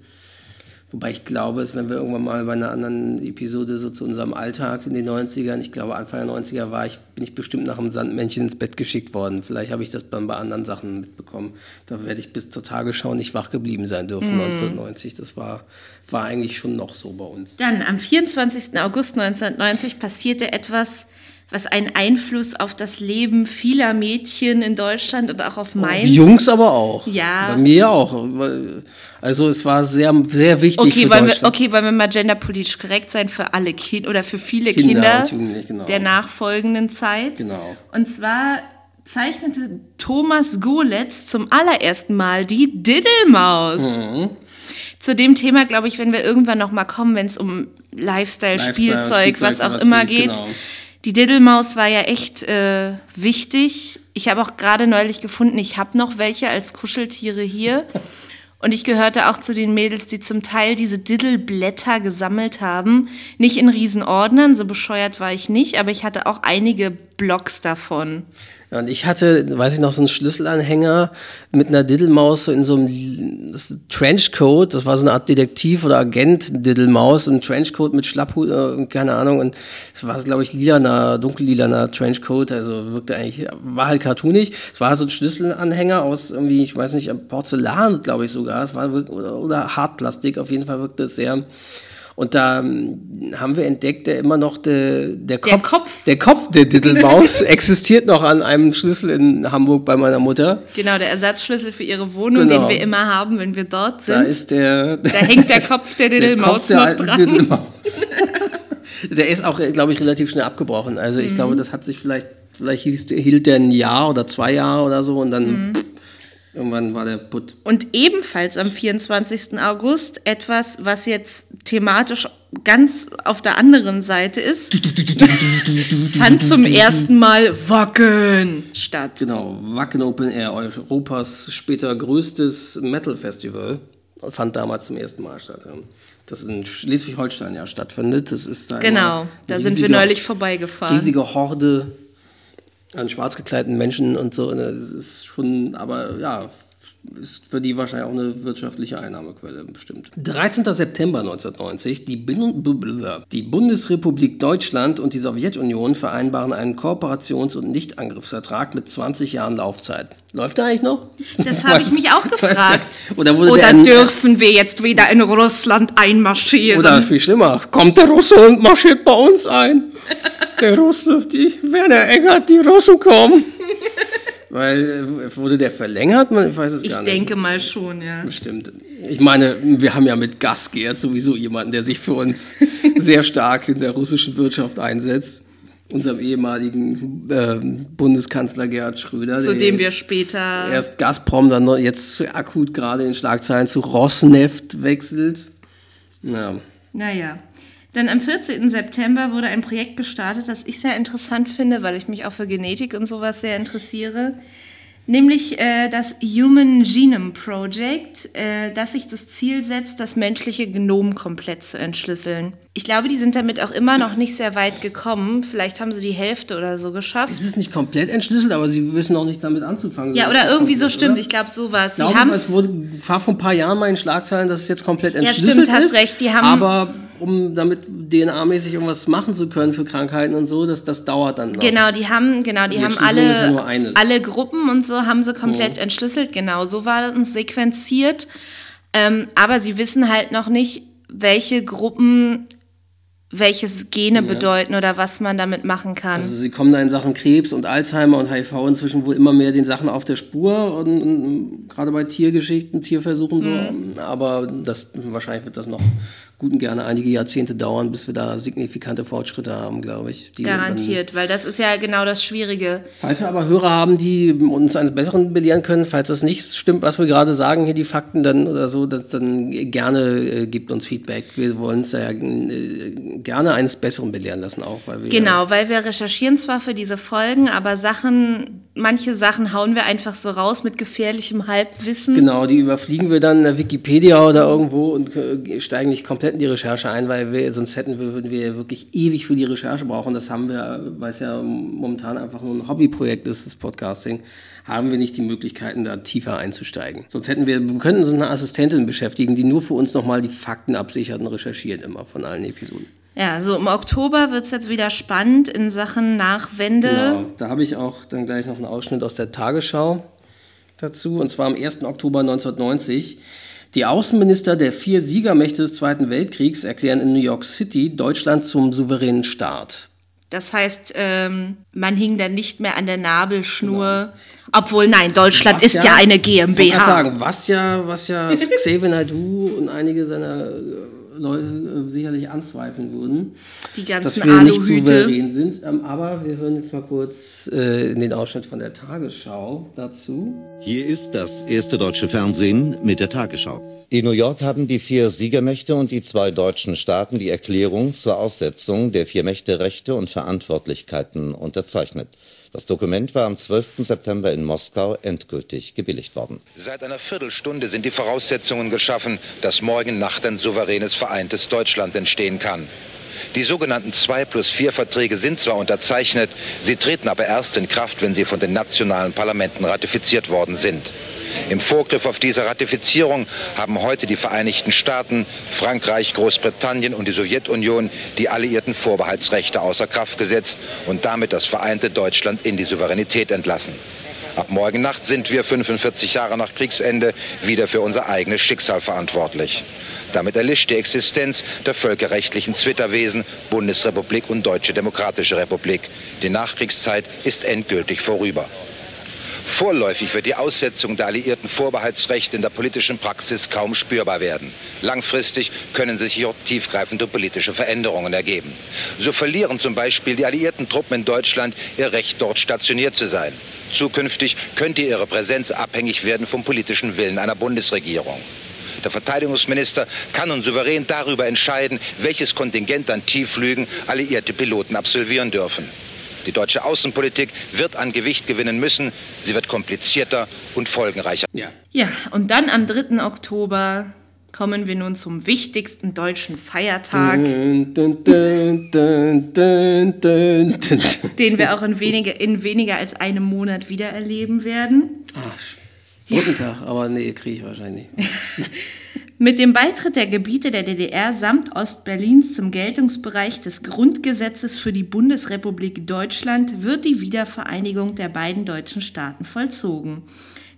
Wobei ich glaube, wenn wir irgendwann mal bei einer anderen Episode so zu unserem Alltag in den 90ern, ich glaube Anfang der 90er war ich, bin ich bestimmt nach einem Sandmännchen ins Bett geschickt worden. Vielleicht habe ich das dann bei anderen Sachen mitbekommen. Da werde ich bis zur Tagesschau nicht wach geblieben sein dürfen, 1990. Das war, war eigentlich schon noch so bei uns. Dann am 24. August 1990 passierte etwas, was einen Einfluss auf das Leben vieler Mädchen in Deutschland und auch auf Mainz. Jungs aber auch. Ja. Bei mir auch. Also es war sehr, sehr wichtig Okay für wollen, wir, Deutschland. okay, wollen wir mal genderpolitisch korrekt sein für alle Kinder oder für viele Kinder Kinder, genau. der nachfolgenden Zeit. Genau. Und zwar zeichnete Thomas Goletz zum allerersten Mal die Diddlemaus. Mhm. Zu dem Thema, glaube ich, wenn wir irgendwann noch mal kommen, wenn es um Lifestyle, Lifestyle, Spielzeug, was Spielzeug, auch sowas immer geht, geht. genau. Die Diddlemaus war ja echt äh, wichtig. Ich habe auch gerade neulich gefunden, ich habe noch welche als Kuscheltiere hier. Und ich gehörte auch zu den Mädels, die zum Teil diese Diddleblätter gesammelt haben. Nicht in Riesenordnern, so bescheuert war ich nicht, aber ich hatte auch einige Blocks davon. Und ich hatte, weiß ich noch, so einen Schlüsselanhänger mit einer Diddlemaus in so einem Trenchcoat. Das war so eine Art Detektiv- oder Agent-Diddlemaus. Ein Trenchcoat mit Schlapphut, äh, keine Ahnung. Und es war, glaube ich, lilaner, dunkellilaner Trenchcoat. Also wirkte eigentlich, war halt cartoonig. Es war so ein Schlüsselanhänger aus irgendwie, ich weiß nicht, Porzellan, glaube ich sogar. Es war oder, oder Hartplastik. Auf jeden Fall wirkte es sehr. Und da ähm, haben wir entdeckt, der immer noch de, der, Kopf, Kopf. der Kopf der Diddlemaus existiert noch an einem Schlüssel in Hamburg bei meiner Mutter. Genau, der Ersatzschlüssel für ihre Wohnung, Genau. den wir immer haben, wenn wir dort Da sind. ist der, Da hängt der Kopf der der Diddlemaus Kopf der noch alten dran. Diddlemaus. der ist auch, glaube ich, relativ schnell abgebrochen. Also Mhm. ich glaube, das hat sich vielleicht, vielleicht hielt, hielt der ein Jahr oder zwei Jahre oder so und dann Mhm. Irgendwann war der putt. Und ebenfalls am 24. August etwas, was jetzt thematisch ganz auf der anderen Seite ist, fand zum ersten Mal Wacken statt. Genau, Wacken Open Air, Europas später größtes Metal-Festival, fand damals zum ersten Mal statt. Das in Schleswig-Holstein ja stattfindet. Das ist Genau, da sind wir neulich vorbeigefahren. Riesige Horde an schwarz gekleideten Menschen und so. Das ist schon, aber ja, ist für die wahrscheinlich auch eine wirtschaftliche Einnahmequelle bestimmt. 13. September 1990, die, Bin die Bundesrepublik Deutschland und die Sowjetunion vereinbaren einen Kooperations- und Nichtangriffsvertrag mit 20 Jahren Laufzeit. Läuft der eigentlich noch? Das habe ich mich auch gefragt. Oder, Oder dürfen wir jetzt wieder in Russland einmarschieren? Oder viel schlimmer, kommt der Russe und marschiert bei uns ein. Der Russe, die Werner Eggert, die Russen kommen. Weil, äh, wurde der verlängert? Ich weiß es ich gar nicht. denke mal schon, ja. Bestimmt. Ich meine, wir haben ja mit Gasgert sowieso jemanden, der sich für uns sehr stark in der russischen Wirtschaft einsetzt. Unserem ehemaligen ähm, Bundeskanzler Gerhard Schröder. Zu dem wir später. Erst Gazprom, dann noch jetzt akut gerade in Schlagzeilen zu Rosneft wechselt. Ja. Naja. Dann am 14. September wurde ein Projekt gestartet, das ich sehr interessant finde, weil ich mich auch für Genetik und sowas sehr interessiere. Nämlich äh, das Human Genome Project, äh, das sich das Ziel setzt, das menschliche Genom komplett zu entschlüsseln. Ich glaube, die sind damit auch immer noch nicht sehr weit gekommen. Vielleicht haben sie die Hälfte oder so geschafft. Es ist nicht komplett entschlüsselt, aber sie wissen auch nicht damit anzufangen. Ja, oder irgendwie so stimmt. Oder? Ich glaube, sowas. Sie haben es wurde war vor ein paar Jahren mal in Schlagzeilen, dass es jetzt komplett entschlüsselt ist. Ja, stimmt, ist, hast recht. Die haben aber um damit DNA-mäßig irgendwas machen zu können für Krankheiten und so, das, das dauert dann noch. Genau, die haben, genau, die, die haben alle, alle Gruppen und so haben sie komplett ja. entschlüsselt, genau, so war das sequenziert. Ähm, aber sie wissen halt noch nicht, welche Gruppen welches Gene ja. bedeuten oder was man damit machen kann. Also sie kommen da in Sachen Krebs und Alzheimer und HIV inzwischen wohl immer mehr den Sachen auf der Spur und, und gerade bei Tiergeschichten, Tierversuchen mhm. so. Aber das wahrscheinlich wird das noch gut und gerne einige Jahrzehnte dauern, bis wir da signifikante Fortschritte haben, glaube ich. Garantiert, weil das ist ja genau das Schwierige. Falls wir aber Hörer haben, die uns eines Besseren belehren können, falls das nicht stimmt, was wir gerade sagen, hier die Fakten dann oder so, das, dann gerne äh, gibt uns Feedback. Wir wollen uns ja äh, gerne eines Besseren belehren lassen auch. Weil wir genau, weil wir recherchieren zwar für diese Folgen, aber Sachen, manche Sachen hauen wir einfach so raus mit gefährlichem Halbwissen. Genau, die überfliegen wir dann in der Wikipedia oder irgendwo und äh, steigen nicht komplett in die Recherche ein, weil wir, sonst hätten wir, würden wir wirklich ewig für die Recherche brauchen. Das haben wir, weil es ja momentan einfach nur ein Hobbyprojekt ist, das Podcasting, haben wir nicht die Möglichkeiten, da tiefer einzusteigen. Sonst hätten wir, wir könnten uns eine Assistentin beschäftigen, die nur für uns nochmal die Fakten absichert und recherchiert immer von allen Episoden. Ja, so im Oktober wird es jetzt wieder spannend in Sachen Nachwende. Genau, da habe ich auch dann gleich noch einen Ausschnitt aus der Tagesschau dazu, und zwar am 1. Oktober 1990. Die Außenminister der vier Siegermächte des Zweiten Weltkriegs erklären in New York City Deutschland zum souveränen Staat. Das heißt, ähm, man hing dann nicht mehr an der Nabelschnur. Genau. Obwohl, nein, Deutschland was ist ja, ja eine GmbH. Ich sagen, was ja, was ja Xavier Naidu und einige seiner Leute äh, sicherlich anzweifeln würden, die ganzen dass wir nicht souverän sind. Ähm, aber wir hören jetzt mal kurz äh, in den Ausschnitt von der Tagesschau dazu. Hier ist das erste deutsche Fernsehen mit der Tagesschau. In New York haben die vier Siegermächte und die zwei deutschen Staaten die Erklärung zur Aussetzung der vier Mächte Rechte und Verantwortlichkeiten unterzeichnet. Das Dokument war am 12. September in Moskau endgültig gebilligt worden. Seit einer Viertelstunde sind die Voraussetzungen geschaffen, dass morgen Nacht ein souveränes, vereintes Deutschland entstehen kann. Die sogenannten 2 plus 4 Verträge sind zwar unterzeichnet, sie treten aber erst in Kraft, wenn sie von den nationalen Parlamenten ratifiziert worden sind. Im Vorgriff auf diese Ratifizierung haben heute die Vereinigten Staaten, Frankreich, Großbritannien und die Sowjetunion die alliierten Vorbehaltsrechte außer Kraft gesetzt und damit das vereinte Deutschland in die Souveränität entlassen. Ab morgen Nacht sind wir 45 Jahre nach Kriegsende wieder für unser eigenes Schicksal verantwortlich. Damit erlischt die Existenz der völkerrechtlichen Zwitterwesen Bundesrepublik und Deutsche Demokratische Republik. Die Nachkriegszeit ist endgültig vorüber. Vorläufig wird die Aussetzung der alliierten Vorbehaltsrechte in der politischen Praxis kaum spürbar werden. Langfristig können sich hier tiefgreifende politische Veränderungen ergeben. So verlieren zum Beispiel die alliierten Truppen in Deutschland ihr Recht, dort stationiert zu sein. Zukünftig könnte ihre Präsenz abhängig werden vom politischen Willen einer Bundesregierung. Der Verteidigungsminister kann nun souverän darüber entscheiden, welches Kontingent an Tiefflügen alliierte Piloten absolvieren dürfen. Die deutsche Außenpolitik wird an Gewicht gewinnen müssen. Sie wird komplizierter und folgenreicher. Ja. ja, und dann am 3. Oktober kommen wir nun zum wichtigsten deutschen Feiertag, dun, dun, dun, den wir auch in weniger, in weniger als einem Monat wieder erleben werden. Ach, Brückentag, ja. aber nee, kriege ich wahrscheinlich. Mit dem Beitritt der Gebiete der DDR samt Ostberlins zum Geltungsbereich des Grundgesetzes für die Bundesrepublik Deutschland wird die Wiedervereinigung der beiden deutschen Staaten vollzogen.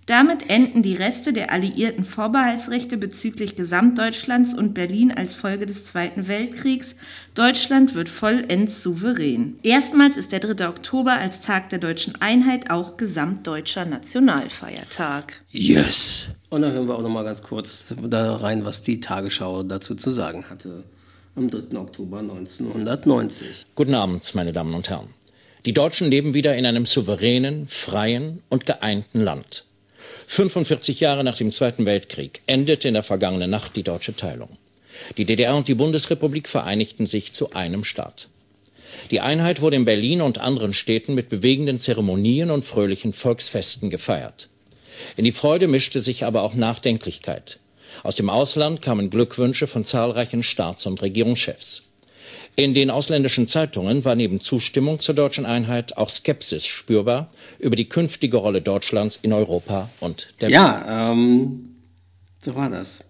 Damit enden die Reste der alliierten Vorbehaltsrechte bezüglich Gesamtdeutschlands und Berlin als Folge des Zweiten Weltkriegs. Deutschland wird vollends souverän. Erstmals ist der 3. Oktober als Tag der deutschen Einheit auch gesamtdeutscher Nationalfeiertag. Yes! Und dann hören wir auch noch mal ganz kurz da rein, was die Tagesschau dazu zu sagen hatte am 3. Oktober 1990. Guten Abend, meine Damen und Herren. Die Deutschen leben wieder in einem souveränen, freien und geeinten Land. 45 Jahre nach dem Zweiten Weltkrieg endete in der vergangenen Nacht die deutsche Teilung. Die DDR und die Bundesrepublik vereinigten sich zu einem Staat. Die Einheit wurde in Berlin und anderen Städten mit bewegenden Zeremonien und fröhlichen Volksfesten gefeiert. In die Freude mischte sich aber auch Nachdenklichkeit. Aus dem Ausland kamen Glückwünsche von zahlreichen Staats- und Regierungschefs. In den ausländischen Zeitungen war neben Zustimmung zur deutschen Einheit auch Skepsis spürbar über die künftige Rolle Deutschlands in Europa und der Welt. Ja, ähm, so war das.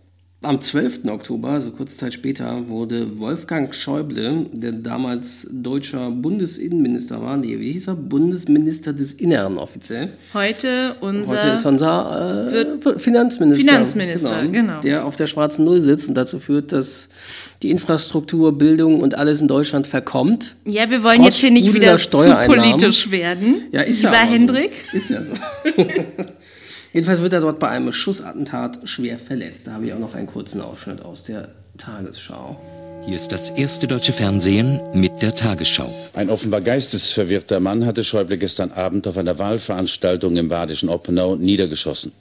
Am 12. Oktober, also kurze Zeit später, wurde Wolfgang Schäuble, der damals deutscher Bundesinnenminister war, nee, wie hieß er? Bundesminister des Inneren offiziell. Heute unser. Heute ist unser äh, Finanzminister. Finanzminister, genau. Der auf der schwarzen Null sitzt und dazu führt, dass die Infrastruktur, Bildung und alles in Deutschland verkommt. ja, wir wollen jetzt hier nicht wieder zu politisch werden. Ja, ist Lieber ja aber Hendrik. So. Ist ja so. Jedenfalls wird er dort bei einem Schussattentat schwer verletzt. Da habe ich auch noch einen kurzen Ausschnitt aus der Tagesschau. Hier ist das erste deutsche Fernsehen mit der Tagesschau. Ein offenbar geistesverwirrter Mann hatte Schäuble gestern Abend auf einer Wahlveranstaltung im badischen Oppenau niedergeschossen.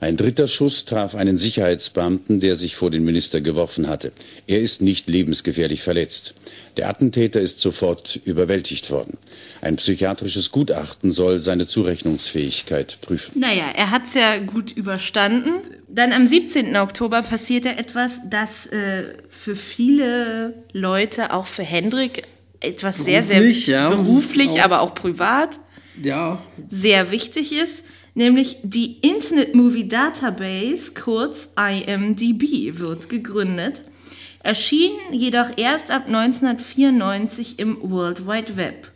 Ein dritter Schuss traf einen Sicherheitsbeamten, der sich vor den Minister geworfen hatte. Er ist nicht lebensgefährlich verletzt. Der Attentäter ist sofort überwältigt worden. Ein psychiatrisches Gutachten soll seine Zurechnungsfähigkeit prüfen. Naja, er hat es ja gut überstanden. Dann am 17. Oktober passierte etwas, das äh, für viele Leute, auch für Hendrik, etwas sehr, sehr Beruflich, ja. beruflich, Auch. aber auch privat, Ja, sehr wichtig ist, nämlich die Internet Movie Database, kurz IMDb, wird gegründet, erschien jedoch erst ab 1994 im World Wide Web.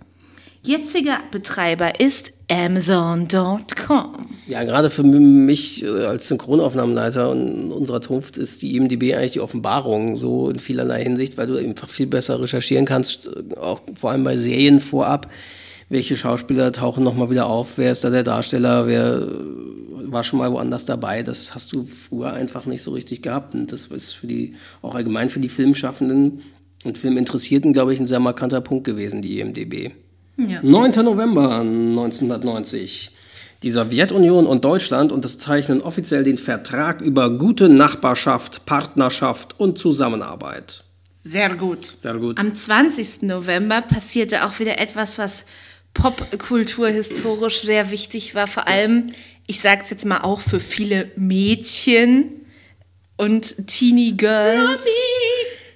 Jetziger Betreiber ist Amazon.com. ja, gerade für mich äh, als Synchronaufnahmenleiter und unserer Zunft ist die IMDB eigentlich die Offenbarung so in vielerlei Hinsicht, weil du einfach viel besser recherchieren kannst, äh, auch vor allem bei Serien vorab. Welche Schauspieler tauchen nochmal wieder auf? Wer ist da der Darsteller? Wer äh, war schon mal woanders dabei? Das hast du früher einfach nicht so richtig gehabt. Und das ist für die, auch allgemein für die Filmschaffenden und Filminteressierten, glaube ich, ein sehr markanter Punkt gewesen, die IMDB. 9. November 1990. Die Sowjetunion und Deutschland unterzeichnen offiziell den Vertrag über gute Nachbarschaft, Partnerschaft und Zusammenarbeit. Sehr gut. Sehr gut. Am 20. November passierte auch wieder etwas, was Popkultur historisch sehr wichtig war. Vor allem, ich sage es jetzt mal auch für viele Mädchen und Teenie Girls.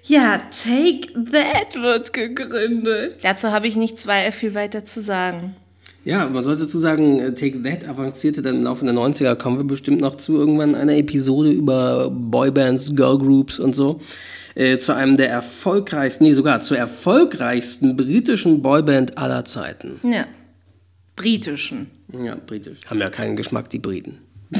Ja, Take That wird gegründet. Dazu habe ich nicht zwei viel weiter zu sagen. Ja, man sollte dazu sagen, äh, Take That avancierte dann im Laufe der 90er, kommen wir bestimmt noch zu irgendwann einer Episode über Boybands, Girlgroups und so, äh, zu einem der erfolgreichsten, nee, sogar zur erfolgreichsten britischen Boyband aller Zeiten. Ja. Britischen. Ja, britisch. Haben ja keinen Geschmack, die Briten.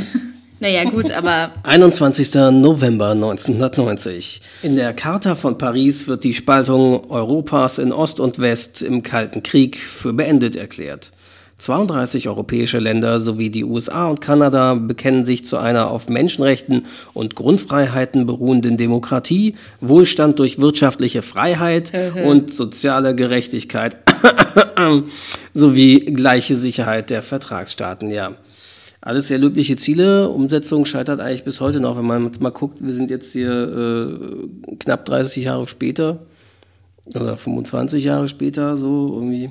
Naja, gut, aber 21. November 1990. In der Charta von Paris wird die Spaltung Europas in Ost und West im Kalten Krieg für beendet erklärt. 32 europäische Länder sowie die USA und Kanada bekennen sich zu einer auf Menschenrechten und Grundfreiheiten beruhenden Demokratie, Wohlstand durch wirtschaftliche Freiheit und soziale Gerechtigkeit sowie gleiche Sicherheit der Vertragsstaaten. Ja, alles sehr löbliche Ziele. Umsetzung scheitert eigentlich bis heute noch, wenn man mal guckt. Wir sind jetzt hier äh, knapp 30 Jahre später oder 25 Jahre später, so irgendwie.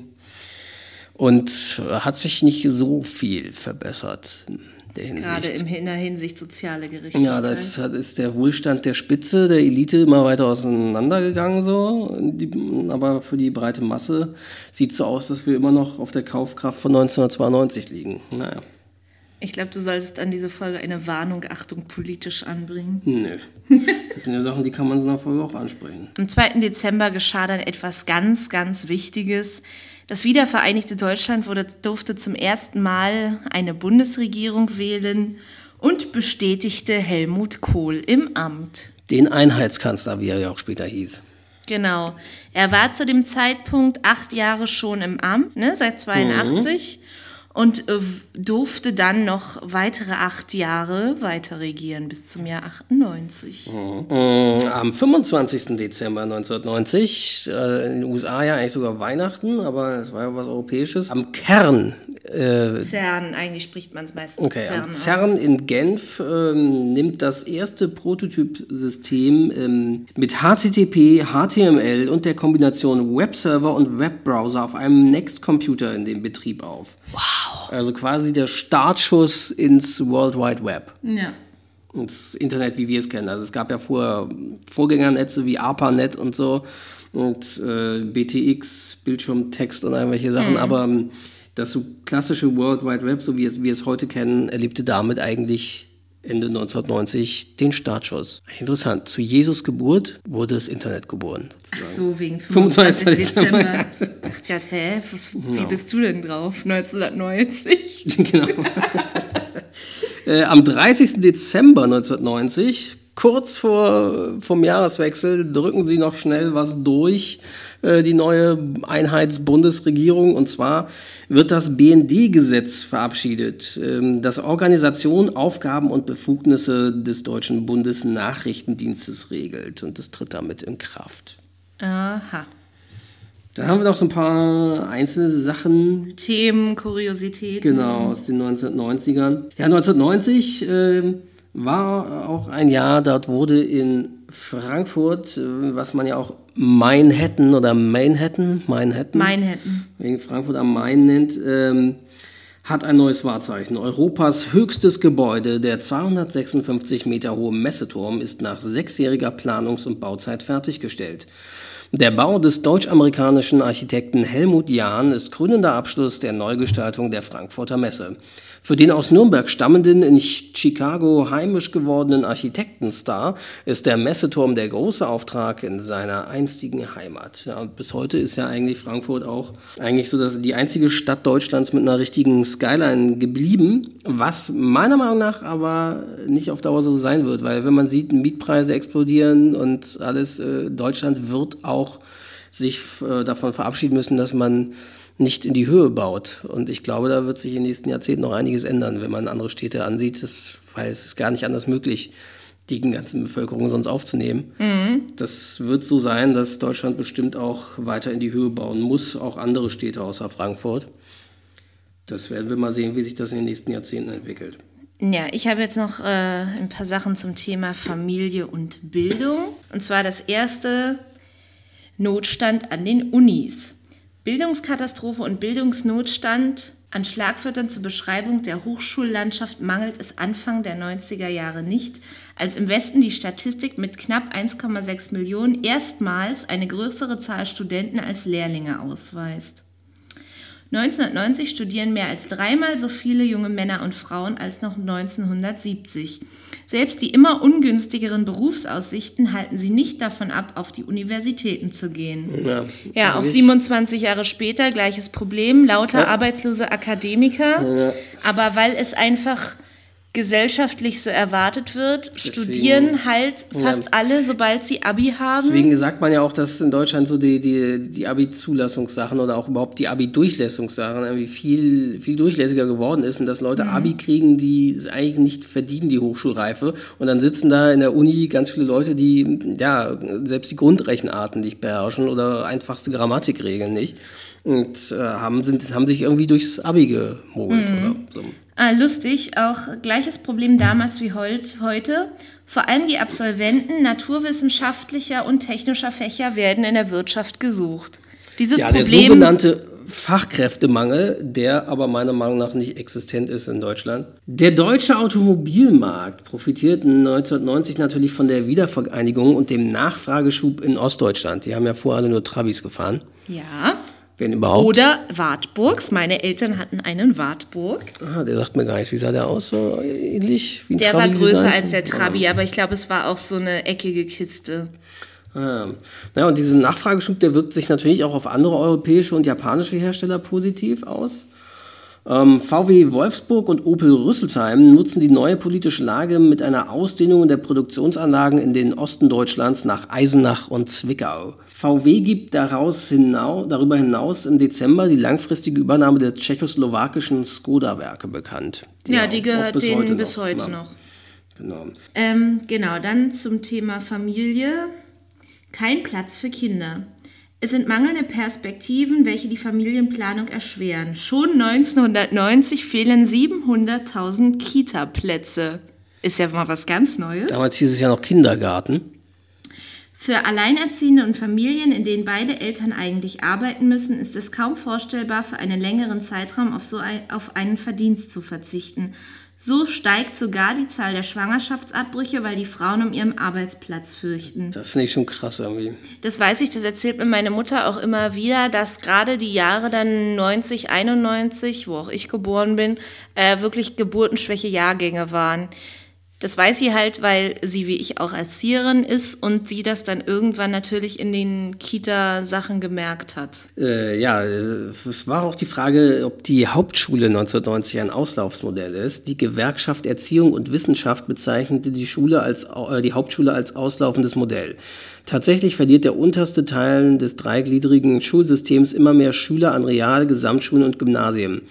Und äh, hat sich nicht so viel verbessert in der Hinsicht. gerade im- in der Hinsicht soziale Gerechtigkeit. Ja, da ist, ist der Wohlstand der Spitze, der Elite immer weiter auseinandergegangen so. Die, aber für die breite Masse sieht es so aus, dass wir immer noch auf der Kaufkraft von 1992 liegen. Naja, Ich glaube, du solltest an diese Folge eine Warnung, Achtung, politisch anbringen. nö. Das sind ja Sachen, die kann man in so einer Folge auch ansprechen. Am 2. Dezember geschah dann etwas ganz, ganz Wichtiges. Das wiedervereinigte Deutschland wurde, durfte zum ersten Mal eine Bundesregierung wählen und bestätigte Helmut Kohl im Amt. Den Einheitskanzler, wie er ja auch später hieß. Genau. Er war zu dem Zeitpunkt acht Jahre schon im Amt, ne, seit 82, und äh, durfte dann noch weitere acht Jahre weiter regieren bis zum Jahr 98. Äh, Am 25. Dezember 1990, äh, in den USA ja eigentlich sogar Weihnachten, aber es war ja was Europäisches. Am Kern Äh, CERN, eigentlich spricht man es meistens Okay, CERN am aus. CERN in Genf ähm, nimmt das erste Prototypsystem ähm, mit HTTP, HTML und der Kombination Webserver und Webbrowser auf einem Next-Computer in den Betrieb auf. Wow. Also quasi der Startschuss ins World Wide Web. Ja. ins Internet, wie wir es kennen. Also es gab ja vorher Vorgängernetze wie ARPANET und so und äh, BTX, Bildschirmtext und irgendwelche Sachen, Mhm. aber ähm, das so klassische World Wide Web, so wie es, wir es heute kennen, erlebte damit eigentlich Ende 1990 den Startschuss. Interessant, zu Jesus Geburt wurde das Internet geboren. Ach so, wegen 25. 25. Dezember. Ach Gott, hä? Was, wie bist du denn drauf? 1990? genau. Äh, am 30. Dezember 1990, kurz vor vom Jahreswechsel, drücken sie noch schnell was durch, äh, die neue Einheitsbundesregierung. Und zwar wird das BND-Gesetz verabschiedet, ähm, das Organisation, Aufgaben und Befugnisse des Deutschen Bundesnachrichtendienstes regelt. Und das tritt damit in Kraft. Aha. Da haben wir noch so ein paar einzelne Sachen, Themen, Kuriositäten. Genau, aus den 1990ern. Ja, 1990 ähm, war auch ein Jahr, dort wurde in Frankfurt, äh, was man ja auch Manhattan oder Manhattan, Manhattan, Manhattan. wegen Frankfurt am Main nennt, ähm, hat ein neues Wahrzeichen. Europas höchstes Gebäude, der 256 Meter hohe Messeturm, ist nach sechsjähriger Planungs- und Bauzeit fertiggestellt. Der Bau des deutsch-amerikanischen Architekten Helmut Jahn ist krönender Abschluss der Neugestaltung der Frankfurter Messe. Für den aus Nürnberg stammenden, in Chicago heimisch gewordenen Architektenstar ist der Messeturm der große Auftrag in seiner einstigen Heimat. Ja, bis heute ist ja eigentlich Frankfurt auch eigentlich so dass die einzige Stadt Deutschlands mit einer richtigen Skyline geblieben, was meiner Meinung nach aber nicht auf Dauer so sein wird, weil wenn man sieht, Mietpreise explodieren und alles, äh, Deutschland wird auch sich äh, davon verabschieden müssen, dass man nicht in die Höhe baut. Und ich glaube, da wird sich in den nächsten Jahrzehnten noch einiges ändern, wenn man andere Städte ansieht, das, weil es ist gar nicht anders möglich, die ganze Bevölkerung sonst aufzunehmen. Das wird so sein, dass Deutschland bestimmt auch weiter in die Höhe bauen muss, auch andere Städte außer Frankfurt. Das werden wir mal sehen, wie sich das in den nächsten Jahrzehnten entwickelt. Ja, ich habe jetzt noch äh, ein paar Sachen zum Thema Familie und Bildung. Und zwar das erste Notstand an den Unis. Bildungskatastrophe und Bildungsnotstand. An Schlagwörtern zur Beschreibung der Hochschullandschaft mangelt es Anfang der 90er Jahre nicht, als im Westen die Statistik mit knapp 1,6 Millionen erstmals eine größere Zahl Studenten als Lehrlinge ausweist. 1990 studieren mehr als dreimal so viele junge Männer und Frauen als noch 1970. Selbst die immer ungünstigeren Berufsaussichten halten sie nicht davon ab, auf die Universitäten zu gehen. Ja, Ja, auch eigentlich- 27 Jahre später gleiches Problem, lauter arbeitslose Akademiker. Aber weil es einfach gesellschaftlich so erwartet wird, studieren halt fast alle, sobald sie Abi haben. Deswegen sagt man ja auch, dass in Deutschland so die, die, die Abi-Zulassungssachen oder auch überhaupt die Abi-Durchlässungssachen irgendwie viel, viel durchlässiger geworden ist und dass Leute Abi kriegen, die es eigentlich nicht verdienen, die Hochschulreife. Und dann sitzen da in der Uni ganz viele Leute, die ja selbst die Grundrechenarten nicht beherrschen oder einfachste Grammatikregeln nicht. Und äh, haben, sind, haben sich irgendwie durchs Abi gemogelt oder so. Ah, lustig, auch gleiches Problem damals wie heut, heute. Vor allem die Absolventen naturwissenschaftlicher und technischer Fächer werden in der Wirtschaft gesucht. Dieses Ja, der Problem. sogenannte Fachkräftemangel, der aber meiner Meinung nach nicht existent ist in Deutschland. Der deutsche Automobilmarkt profitiert 1990 natürlich von der Wiedervereinigung und dem Nachfrageschub in Ostdeutschland. Die haben ja vorher alle nur Trabis gefahren, ja. Wenn überhaupt. Oder Wartburgs. Meine Eltern hatten einen Wartburg. Ah, der sagt mir gar nichts. Wie sah der aus? So ähnlich wie ein Der Trabi war größer als der Trabi, aber ich glaube, es war auch so eine eckige Kiste. Ah. Ja, und diesen Nachfrageschub, der wirkt sich natürlich auch auf andere europäische und japanische Hersteller positiv aus. Ähm, VW Wolfsburg und Opel Rüsselsheim nutzen die neue politische Lage mit einer Ausdehnung der Produktionsanlagen in den Osten Deutschlands nach Eisenach und Zwickau. VW gibt daraus hinau, darüber hinaus im Dezember die langfristige Übernahme der tschechoslowakischen Skoda-Werke bekannt. Ja, auch- die auch gehört bis denen heute bis noch. heute Ja, noch. Genau. Ähm, genau, dann zum Thema Familie. Kein Platz für Kinder. Es sind mangelnde Perspektiven, welche die Familienplanung erschweren. Schon 1990 fehlen 700.000 Kita-Plätze. Ist ja mal was ganz Neues. Damals hieß es ja noch Kindergarten. Für Alleinerziehende und Familien, in denen beide Eltern eigentlich arbeiten müssen, ist es kaum vorstellbar, für einen längeren Zeitraum auf so ein, auf einen Verdienst zu verzichten. So steigt sogar die Zahl der Schwangerschaftsabbrüche, weil die Frauen um ihren Arbeitsplatz fürchten. Das finde ich schon krass irgendwie. Das weiß ich, das erzählt mir meine Mutter auch immer wieder, dass gerade die Jahre dann 90, 91, wo auch ich geboren bin, äh, wirklich geburtenschwäche Jahrgänge waren. Das weiß sie halt, weil sie wie ich auch Erzieherin ist und sie das dann irgendwann natürlich in den Kita-Sachen gemerkt hat. Äh, ja, es war auch die Frage, ob die Hauptschule 1990 ein Auslaufsmodell ist. Die Gewerkschaft Erziehung und Wissenschaft bezeichnete die, Schule als, äh, die Hauptschule als auslaufendes Modell. Tatsächlich verliert der unterste Teil des dreigliedrigen Schulsystems immer mehr Schüler an Real-, Gesamtschulen und Gymnasien.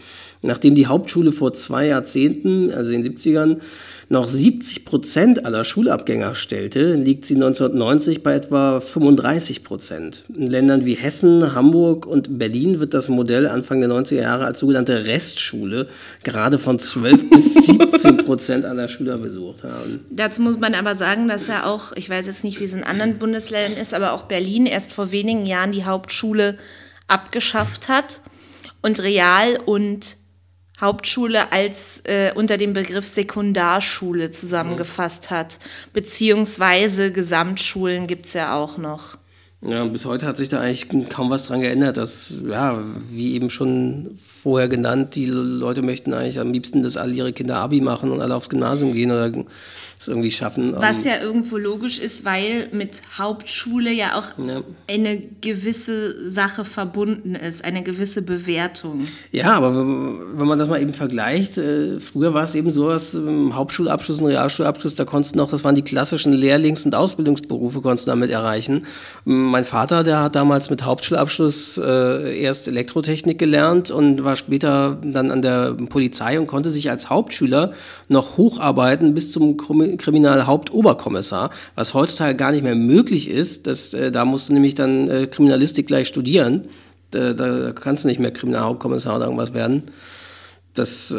Nachdem die Hauptschule vor zwei Jahrzehnten, also in den 70ern, noch 70 Prozent aller Schulabgänger stellte, liegt sie 1990 bei etwa 35 Prozent. In Ländern wie Hessen, Hamburg und Berlin wird das Modell Anfang der 90er Jahre als sogenannte Restschule gerade von 12 bis 17 Prozent aller Schüler besucht haben. Dazu muss man aber sagen, dass ja auch, ich weiß jetzt nicht, wie es in anderen Bundesländern ist, aber auch Berlin erst vor wenigen Jahren die Hauptschule abgeschafft hat und Real- und Hauptschule als äh, unter dem Begriff Sekundarschule zusammengefasst hat. Beziehungsweise Gesamtschulen gibt es ja auch noch. Ja, bis heute hat sich da eigentlich kaum was dran geändert, dass, ja, wie eben schon vorher genannt, die Leute möchten eigentlich am liebsten, dass alle ihre Kinder Abi machen und alle aufs Gymnasium gehen oder es irgendwie schaffen. Was ja irgendwo logisch ist, weil mit Hauptschule ja auch ja. eine gewisse Sache verbunden ist, eine gewisse Bewertung. Ja, aber wenn man das mal eben vergleicht, äh, früher war es eben so, dass im Hauptschulabschluss und Realschulabschluss, da konntest du noch, das waren die klassischen Lehrlings- und Ausbildungsberufe, konntest du damit erreichen. Mein Vater, der hat damals mit Hauptschulabschluss äh, erst Elektrotechnik gelernt und war später dann an der Polizei und konnte sich als Hauptschüler noch hocharbeiten bis zum Kriminalhauptoberkommissar, was heutzutage gar nicht mehr möglich ist. Das, äh, da musst du nämlich dann äh, Kriminalistik gleich studieren. Da, da, kannst du nicht mehr Kriminalhauptkommissar oder irgendwas werden. Das, äh,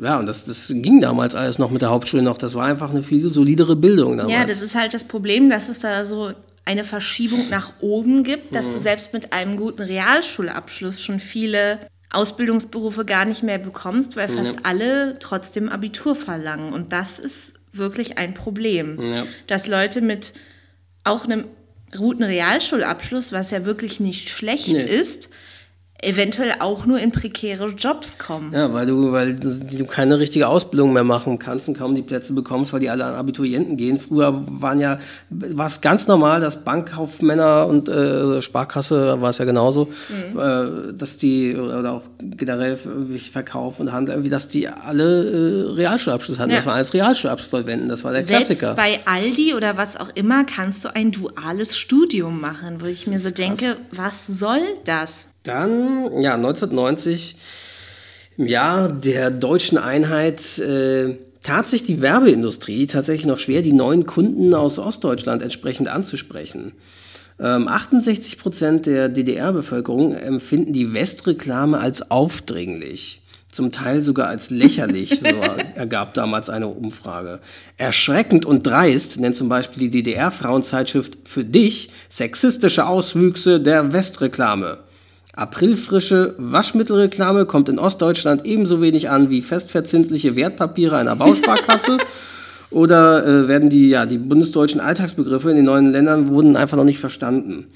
ja, und das, das ging damals alles noch mit der Hauptschule noch. Das war einfach eine viel solidere Bildung damals. Ja, das ist halt das Problem, dass es da so eine Verschiebung nach oben gibt, dass mhm. du selbst mit einem guten Realschulabschluss schon viele Ausbildungsberufe gar nicht mehr bekommst, weil fast ja. alle trotzdem Abitur verlangen. Und das ist wirklich ein Problem, ja. dass Leute mit auch einem guten Realschulabschluss, was ja wirklich nicht schlecht nee. ist, eventuell auch nur in prekäre Jobs kommen. Ja, weil du, weil du keine richtige Ausbildung mehr machen kannst und kaum die Plätze bekommst, weil die alle an Abiturienten gehen. Früher waren ja, war es ganz normal, dass Bankkaufmänner und äh, Sparkasse war es ja genauso, mhm. äh, dass die, oder auch generell Verkauf und Handel, dass die alle äh, Realschulabschluss hatten. Ja. Das waren alles Realschulabsolventen, das war der Selbst Klassiker. bei Aldi oder was auch immer kannst du ein duales Studium machen, wo ich das mir so denke, was soll das? Dann, ja, 1990, im Jahr der deutschen Einheit, äh, tat sich die Werbeindustrie tatsächlich noch schwer, die neuen Kunden aus Ostdeutschland entsprechend anzusprechen. Ähm, 68 Prozent der DDR-Bevölkerung empfinden die Westreklame als aufdringlich. Zum Teil sogar als lächerlich, so ergab damals eine Umfrage. Erschreckend und dreist nennt zum Beispiel die DDR-Frauenzeitschrift für dich sexistische Auswüchse der Westreklame. Aprilfrische Waschmittelreklame kommt in Ostdeutschland ebenso wenig an wie festverzinsliche Wertpapiere einer Bausparkasse. Oder äh, werden die, ja, die bundesdeutschen Alltagsbegriffe in den neuen Ländern wurden einfach noch nicht verstanden.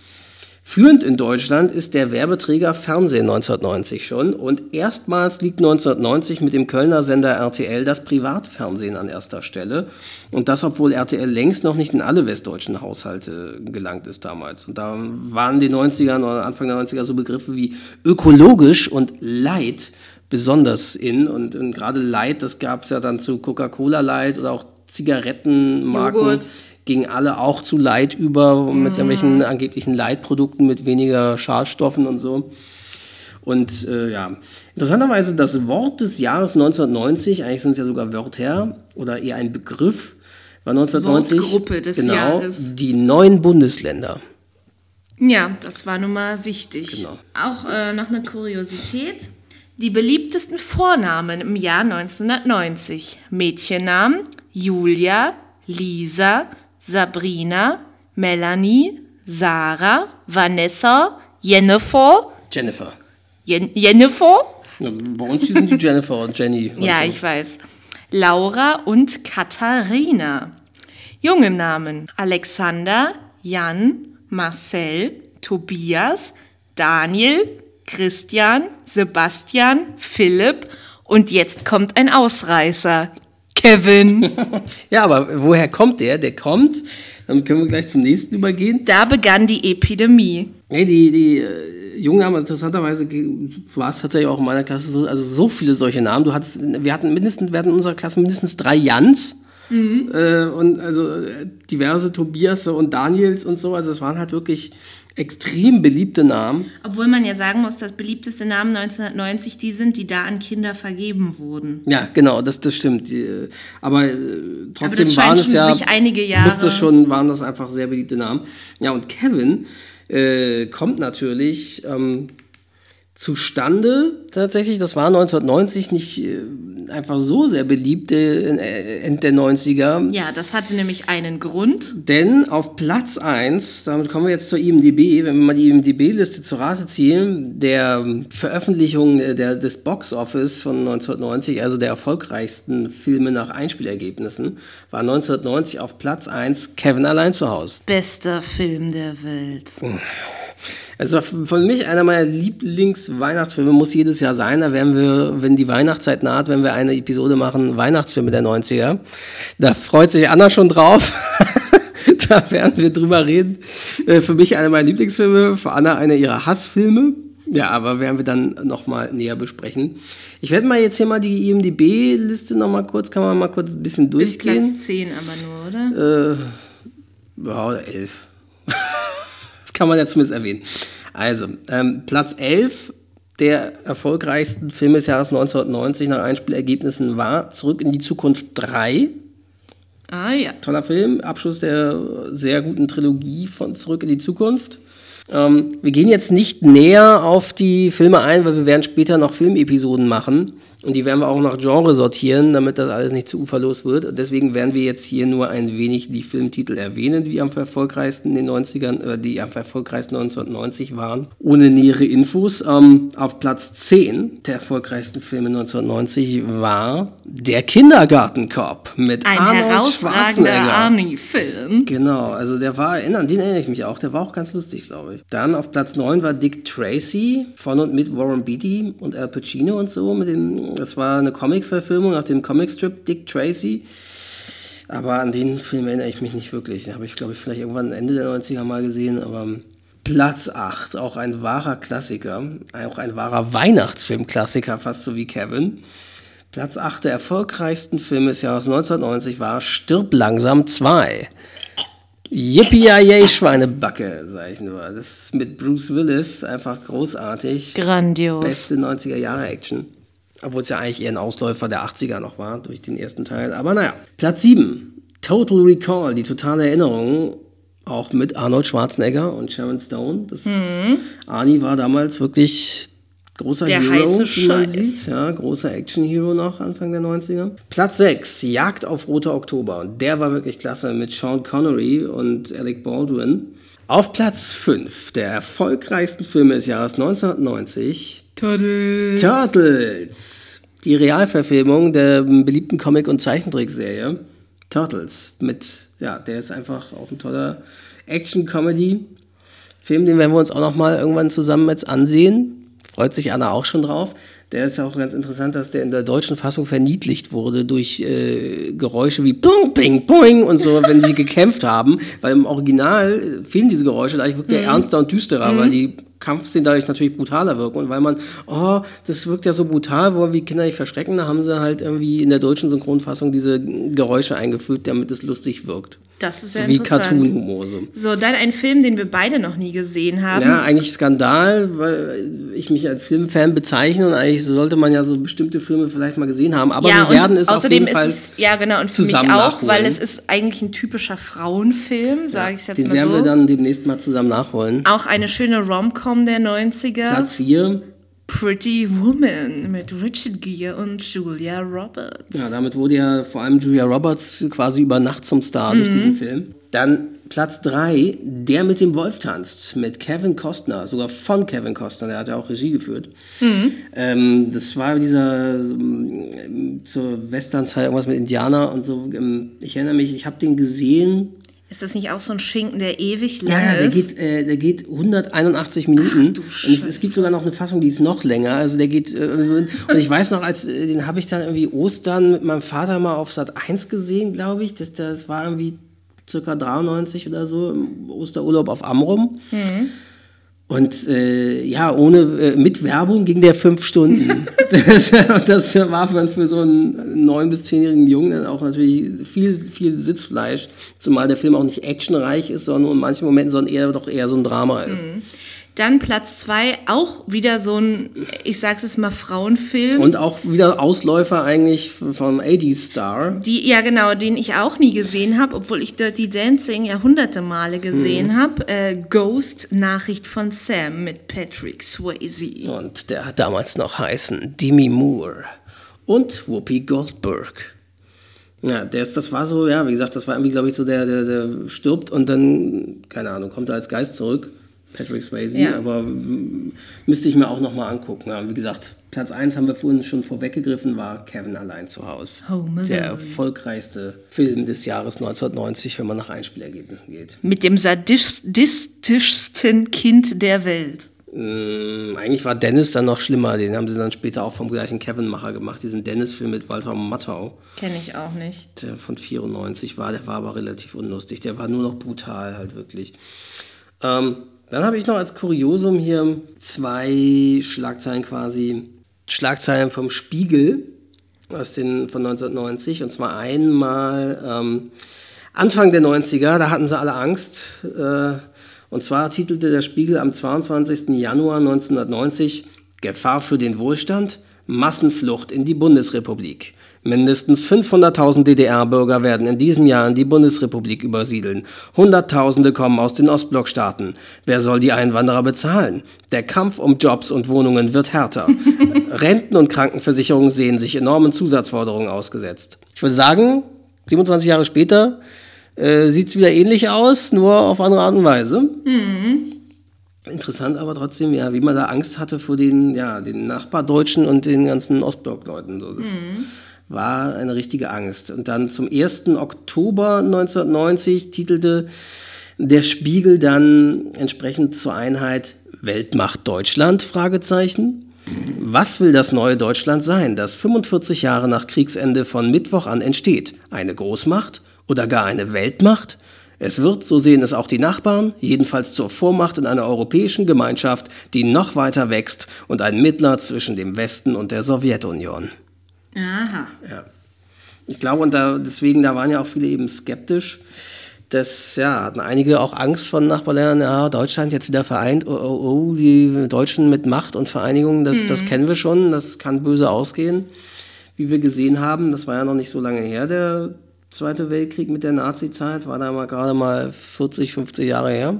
Führend in Deutschland ist der Werbeträger Fernsehen 1990 schon und erstmals liegt 1990 mit dem Kölner Sender RTL das Privatfernsehen an erster Stelle. Und das, obwohl RTL längst noch nicht in alle westdeutschen Haushalte gelangt ist damals. Und da waren den 90ern oder Anfang der 90er so Begriffe wie ökologisch und Light besonders in. Und, und gerade Light, das gab es ja dann zu Coca-Cola Light oder auch Zigarettenmarken. Joghurt gingen alle auch zu Light über, mit mhm. irgendwelchen angeblichen Leitprodukten mit weniger Schadstoffen und so. Und äh, ja, interessanterweise das Wort des Jahres 1990, eigentlich sind es ja sogar Wörter oder eher ein Begriff, war 1990 Wortgruppe des genau, Jahres. die neuen Bundesländer. Ja, das war nun mal wichtig. Genau. Auch äh, noch eine Kuriosität. Die beliebtesten Vornamen im Jahr 1990. Mädchennamen Julia, Lisa, Sabrina, Melanie, Sarah, Vanessa, Jennifer, Jennifer. Jen Jennifer? Ja, Bei uns sind die Jennifer und Jenny. und Ja, so. ich weiß. Laura und Katharina. Junge Namen: Alexander, Jan, Marcel, Tobias, Daniel, Christian, Sebastian, Philipp und jetzt kommt ein Ausreißer. Kevin. Ja, aber woher kommt der? Der kommt, damit können wir gleich zum nächsten übergehen. Da begann die Epidemie. Nee, die, die äh, Jungnamen, interessanterweise ge- war es tatsächlich auch in meiner Klasse so, also so viele solche Namen. Du hattest, wir hatten mindestens, wir hatten in unserer Klasse mindestens drei Jans. Äh, und also äh, diverse Tobias und Daniels und so. Also es waren halt wirklich extrem beliebte Namen. Obwohl man ja sagen muss, dass beliebteste Namen 1990 die sind, die da an Kinder vergeben wurden. Ja, genau, das, das stimmt. Die, äh, Aber äh, trotzdem scheint waren es ja, sich einige Jahre- musste schon, waren das einfach sehr beliebte Namen. Ja, und Kevin äh, kommt natürlich ähm, zustande tatsächlich. Das war 1990 nicht äh, einfach so sehr beliebt, äh, Ende der 90er. Ja, das hatte nämlich einen Grund. Denn auf Platz 1, damit kommen wir jetzt zur IMDB, wenn wir mal die IMDB-Liste zu Rate ziehen, der Veröffentlichung äh, der, des Box Office von 1990, also der erfolgreichsten Filme nach Einspielergebnissen, war 1990 auf Platz 1 Kevin allein zu Hause. Bester Film der Welt. Also von mich einer meiner Lieblings-Weihnachtsfilme muss jedes Jahr sein. Da werden wir, wenn die Weihnachtszeit naht, wenn wir eine Episode machen, Weihnachtsfilme der 90er. Da freut sich Anna schon drauf. da werden wir drüber reden. Äh, Für mich einer meiner Lieblingsfilme, für Anna einer ihrer Hassfilme. Ja, aber werden wir dann nochmal näher besprechen. Ich werde mal jetzt hier mal die IMDB-Liste nochmal kurz, kann man mal kurz ein bisschen Bis durchgehen. Platz 10 aber nur, oder? Ja, oder elf. das kann man ja zumindest erwähnen. Also, ähm, Platz 11 der erfolgreichsten Filme des Jahres 1990 nach Einspielergebnissen war Zurück in die Zukunft 3. Ah ja. Toller Film, Abschluss der sehr guten Trilogie von Zurück in die Zukunft. Ähm, wir gehen jetzt nicht näher auf die Filme ein, weil wir werden später noch Filmepisoden machen. Und die werden wir auch nach Genre sortieren, damit das alles nicht zu uferlos wird. Und deswegen werden wir jetzt hier nur ein wenig die Filmtitel erwähnen, die am erfolgreichsten in den 90ern, äh, die am erfolgreichsten 1990 waren, ohne nähere Infos. Ähm, auf Platz 10 der erfolgreichsten Filme 1990 war Der Kindergartenkopf mit Ein Arnold herausragender. Arnie-Film. Genau, also der war, erinnern, den erinnere ich mich auch, der war auch ganz lustig, glaube ich. Dann auf Platz 9 war Dick Tracy von und mit Warren Beatty und Al Pacino und so. Mit dem, das war eine Comic-Verfilmung nach dem Comicstrip Dick Tracy. Aber an den Film erinnere ich mich nicht wirklich. Den habe ich, glaube ich, vielleicht irgendwann Ende der 90er mal gesehen, aber Platz 8, auch ein wahrer Klassiker, auch ein wahrer Weihnachtsfilm-Klassiker, fast so wie Kevin. Platz 8 der erfolgreichsten Filme des Jahres 1990 war Stirb langsam 2. Yippie Schweinebacke, sag ich nur. Das ist mit Bruce Willis einfach großartig. Grandios. Beste 90er Jahre Action. Obwohl es ja eigentlich eher ein Ausläufer der 80er noch war, durch den ersten Teil. Aber naja. Platz 7. Total Recall, die totale Erinnerung. Auch mit Arnold Schwarzenegger und Sharon Stone. Das Arnie war damals wirklich großer Mhm. Der Hero, heiße wie man Scheiß. sieht. Ja, großer Action-Hero noch, Anfang der 90er. Platz 6, Jagd auf Roter Oktober. Und der war wirklich klasse mit Sean Connery und Alec Baldwin. Auf Platz 5 der erfolgreichsten Filme des Jahres 1990. Turtles. Turtles. Die Realverfilmung der beliebten Comic- und Zeichentrickserie Turtles. Mit, ja, der ist einfach auch ein toller Action-Comedy. Film, den werden wir uns auch noch mal irgendwann zusammen jetzt ansehen. Freut sich Anna auch schon drauf. Der ist ja auch ganz interessant, dass der in der deutschen Fassung verniedlicht wurde durch äh, Geräusche wie Pung, Ping, Poing und so, wenn die gekämpft haben. Weil im Original äh, fehlen diese Geräusche, dadurch wirkt der ernster und düsterer, weil die Kampfszenen dadurch natürlich brutaler wirken. Und weil man, oh, das wirkt ja so brutal, wollen wir die Kinder nicht verschrecken, da haben sie halt irgendwie in der deutschen Synchronfassung diese Geräusche eingefügt, damit es lustig wirkt. Das ist so ja wie. Cartoon-Humor. So. So, dann ein Film, den wir beide noch nie gesehen haben. Ja, eigentlich Skandal, weil ich mich als Filmfan bezeichne und eigentlich sollte man ja so bestimmte Filme vielleicht mal gesehen haben. Aber ja, wir werden es auf außerdem jeden Fall ist es, ja genau, und für mich auch, nachholen. weil es ist eigentlich ein typischer Frauenfilm, sage ich jetzt Den mal werden so. wir dann demnächst mal zusammen nachholen. auch eine schöne Rom-Com der 90er. Platz 4. Pretty Woman mit Richard Gere und Julia Roberts. Ja, damit wurde ja vor allem Julia Roberts quasi über Nacht zum Star durch Mhm. diesen Film. Dann Platz 3, Der mit dem Wolf tanzt, mit Kevin Costner, sogar von Kevin Costner, der hat ja auch Regie geführt. Mhm. Ähm, das war dieser ähm, zur Westernzeit irgendwas mit Indianer und so. Ähm, ich erinnere mich, ich habe den gesehen. Ist das nicht auch so ein Schinken, der ewig lang Ja, der ist? geht, äh, der geht 181 Minuten. und ich, es gibt sogar noch eine Fassung, die ist noch länger. Also der geht, äh, und ich weiß noch, als äh, den habe ich dann irgendwie Ostern mit meinem Vater mal auf Sat 1 gesehen, glaube ich. Das, das war irgendwie circa 93 oder so, im Osterurlaub auf Amrum. Und äh, ja, ohne äh, mit Werbung ging der fünf Stunden. das, das war dann für so einen neun- bis zehnjährigen Jungen dann auch natürlich viel, viel Sitzfleisch. Zumal der Film auch nicht actionreich ist, sondern in manchen Momenten, sondern eher doch eher so ein Drama ist. Dann Platz zwei, auch wieder so ein, ich sag's jetzt mal, Frauenfilm. Und auch wieder Ausläufer eigentlich vom 80s Star. Die, ja, genau, den ich auch nie gesehen habe, obwohl ich Dirty Dancing ja hunderte Male gesehen Mhm. habe. Äh, Ghost, Nachricht von Sam mit Patrick Swayze. Und der hat damals noch heißen Demi Moore und Whoopi Goldberg. Ja, der ist, das war so, ja, wie gesagt, das war irgendwie, glaube ich, so der, der, der stirbt und dann, keine Ahnung, kommt er als Geist zurück. Patrick Swayze, Ja. aber mm, müsste ich mir auch nochmal angucken. Ja, wie gesagt, Platz 1 haben wir vorhin schon vorweggegriffen, war Kevin allein zu Hause. Home Der erfolgreichste Film des Jahres 1990, wenn man nach Einspielergebnissen geht. Mit dem sadistischsten Kind der Welt. Mm, eigentlich war Dennis dann noch schlimmer. Den haben sie dann später auch vom gleichen Kevin-Macher gemacht. Diesen Dennis-Film mit Walter Matthau, Kenne ich auch nicht. der von 94 war. Der war aber relativ unlustig. Der war nur noch brutal halt wirklich. Ähm, dann habe ich noch als Kuriosum hier zwei Schlagzeilen quasi. Schlagzeilen vom Spiegel aus den, von 1990. Und zwar einmal ähm, Anfang der 90er, da hatten sie alle Angst. Äh, und zwar titelte der Spiegel am 22. Januar 1990 Gefahr für den Wohlstand, Massenflucht in die Bundesrepublik. Mindestens 500.000 DDR-Bürger werden in diesem Jahr in die Bundesrepublik übersiedeln. Hunderttausende kommen aus den Ostblockstaaten. Wer soll die Einwanderer bezahlen? Der Kampf um Jobs und Wohnungen wird härter. Renten- und Krankenversicherungen sehen sich enormen Zusatzforderungen ausgesetzt. Ich würde sagen, 27 Jahre später äh, sieht es wieder ähnlich aus, nur auf andere Art und Weise. Interessant aber trotzdem, ja, wie man da Angst hatte vor den, ja, den Nachbardeutschen und den ganzen Ostblockleuten. So. Das war eine richtige Angst. Und dann zum 1. Oktober 1990 titelte der Spiegel dann entsprechend zur Einheit Weltmacht Deutschland? Fragezeichen. Was will das neue Deutschland sein, das 45 Jahre nach Kriegsende von Mittwoch an entsteht? Eine Großmacht oder gar eine Weltmacht? Es wird, so sehen es auch die Nachbarn, jedenfalls zur Vormacht in einer europäischen Gemeinschaft, die noch weiter wächst und ein Mittler zwischen dem Westen und der Sowjetunion. Aha. Ja. Ich glaube, und da, deswegen, da waren ja auch viele eben skeptisch. Das, ja, hatten einige auch Angst von Nachbarländern, ja, Deutschland jetzt wieder vereint, oh, oh, oh, die Deutschen mit Macht und Vereinigung, das, das kennen wir schon, das kann böse ausgehen. Wie wir gesehen haben, das war ja noch nicht so lange her, der Zweite Weltkrieg mit der Nazi-Zeit, war da mal gerade mal 40, 50 Jahre her.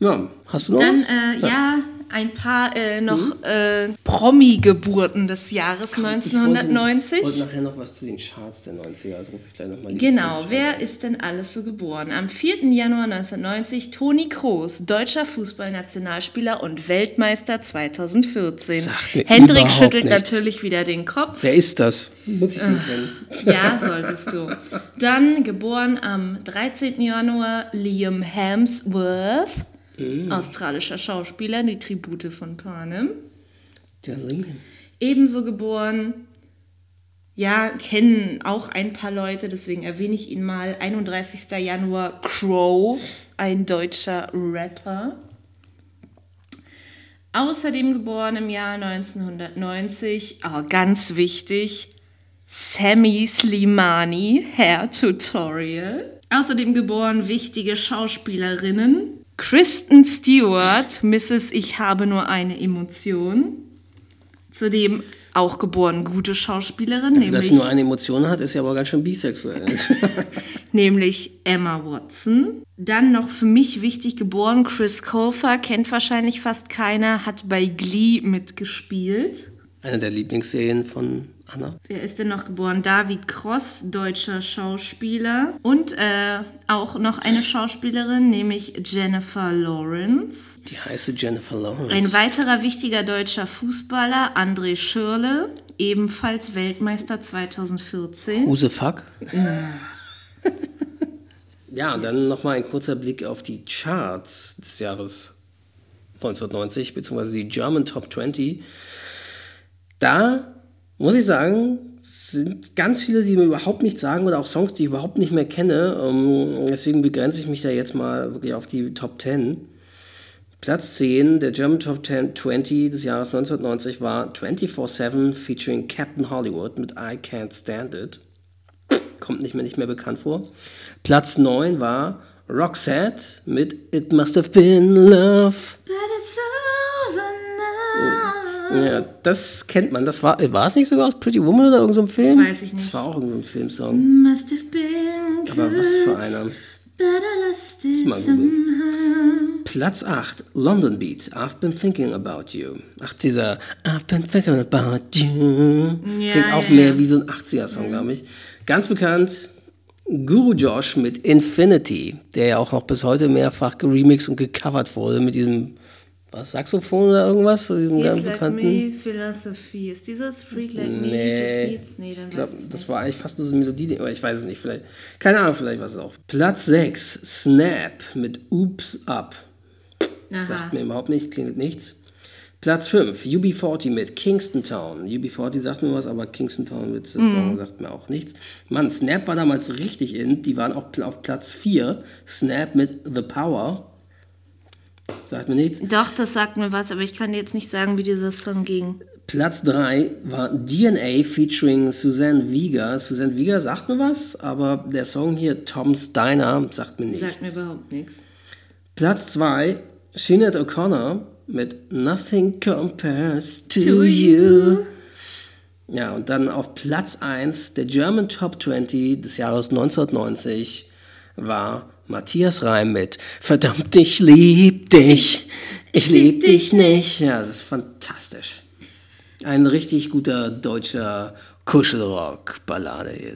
Ja, hast du noch Dann, was? äh, ja, ein paar äh, noch äh, Promi-Geburten des Jahres 1990. Ich wollte nachher noch was zu den Charts der 90er, also rufe ich gleich nochmal Genau, wer ist denn alles so geboren? Am 4. Januar 1990 Toni Kroos, deutscher Fußballnationalspieler und Weltmeister 2014. Sagt Hendrik schüttelt nichts. natürlich wieder den Kopf. Wer ist das? Muss ich den kennen? Ja, solltest du. Dann geboren am 13. Januar Liam Hemsworth, australischer Schauspieler, die Tribute von Panem. Der Lincoln. Ebenso geboren, ja, kennen auch ein paar Leute, deswegen erwähne ich ihn mal. 31. Januar Crow, ein deutscher Rapper. Außerdem geboren im Jahr 1990, aber ganz wichtig, Sammy Slimani, Hair Tutorial. Außerdem geboren wichtige Schauspielerinnen. Kristen Stewart, Mrs. Ich habe nur eine Emotion. Zudem auch geboren gute Schauspielerin, Dass nämlich, sie nur eine Emotion hat, ist ja aber ganz schön bisexuell. nämlich Emma Watson. Dann noch für mich wichtig geboren Chris Colfer, kennt wahrscheinlich fast keiner, hat bei Glee mitgespielt. Eine der Lieblingsserien von Anna. Wer ist denn noch geboren? David Cross, deutscher Schauspieler. Und äh, auch noch eine Schauspielerin, nämlich Jennifer Lawrence. Die heiße Jennifer Lawrence. Ein weiterer wichtiger deutscher Fußballer, André Schürle, ebenfalls Weltmeister 2014. Who the fuck? ja, und dann nochmal ein kurzer Blick auf die Charts des Jahres 1990, beziehungsweise die German Top 20. Da muss ich sagen, sind ganz viele, die mir überhaupt nichts sagen oder auch Songs, die ich überhaupt nicht mehr kenne. Ähm, deswegen begrenze ich mich da jetzt mal wirklich auf die Top 10. Platz 10 der German Top 10 20 des Jahres 1990 war 24-7 featuring Captain Hollywood mit I Can't Stand It. Kommt nicht mehr, nicht mehr bekannt vor. Platz 9 war Roxette mit It Must Have Been Love. But it's now. Ja, das kennt man. Das war, war es nicht sogar aus Pretty Woman oder irgendeinem Film? weiß ich nicht. Das war auch irgendein Filmsong. Must have been Aber was für einer. Platz 8, London Beat, I've been thinking about you. Ach, dieser I've been thinking about you. Ja, Klingt auch ja, mehr ja. wie so ein 80er-Song, glaube ich. Ganz bekannt, Guru Josh mit Infinity, der ja auch noch bis heute mehrfach geremixed und gecovert wurde mit diesem, was, Saxophon oder irgendwas? So diesem ganz like bekannten. me, Philosophy. Ist dieses Freak like me, Nee, just needs... Nee, dann ich glaub, das nicht. war eigentlich fast nur so eine Melodie, aber ich weiß es nicht. Vielleicht, keine Ahnung, vielleicht war es auch. Platz 6, Snap mit Oops Up. Aha. Sagt mir überhaupt nichts, klingelt nichts. Platz 5, UB40 mit Kingston Town. UB40 sagt mir was, aber Kingston Town mit dem Song sagt mir auch nichts. Mann, Snap war damals richtig in. Die waren auch auf Platz 4. Snap mit The Power. Sagt mir nichts. Doch, das sagt mir was, aber ich kann dir jetzt nicht sagen, wie dieser Song ging. Platz 3 war DNA featuring Suzanne Vega. Suzanne Vega sagt mir was, aber der Song hier, Tom's Diner, sagt mir nichts. Sagt mir überhaupt nichts. Platz 2, Sinead O'Connor mit Nothing Compares to, To you. You. Ja, und dann auf Platz 1 der German Top 20 des Jahres 1990 war Matthias Reim mit Verdammt, ich lieb dich, ich lieb dich nicht. Ja, das ist fantastisch. Ein richtig guter deutscher Kuschelrock-Ballade hier.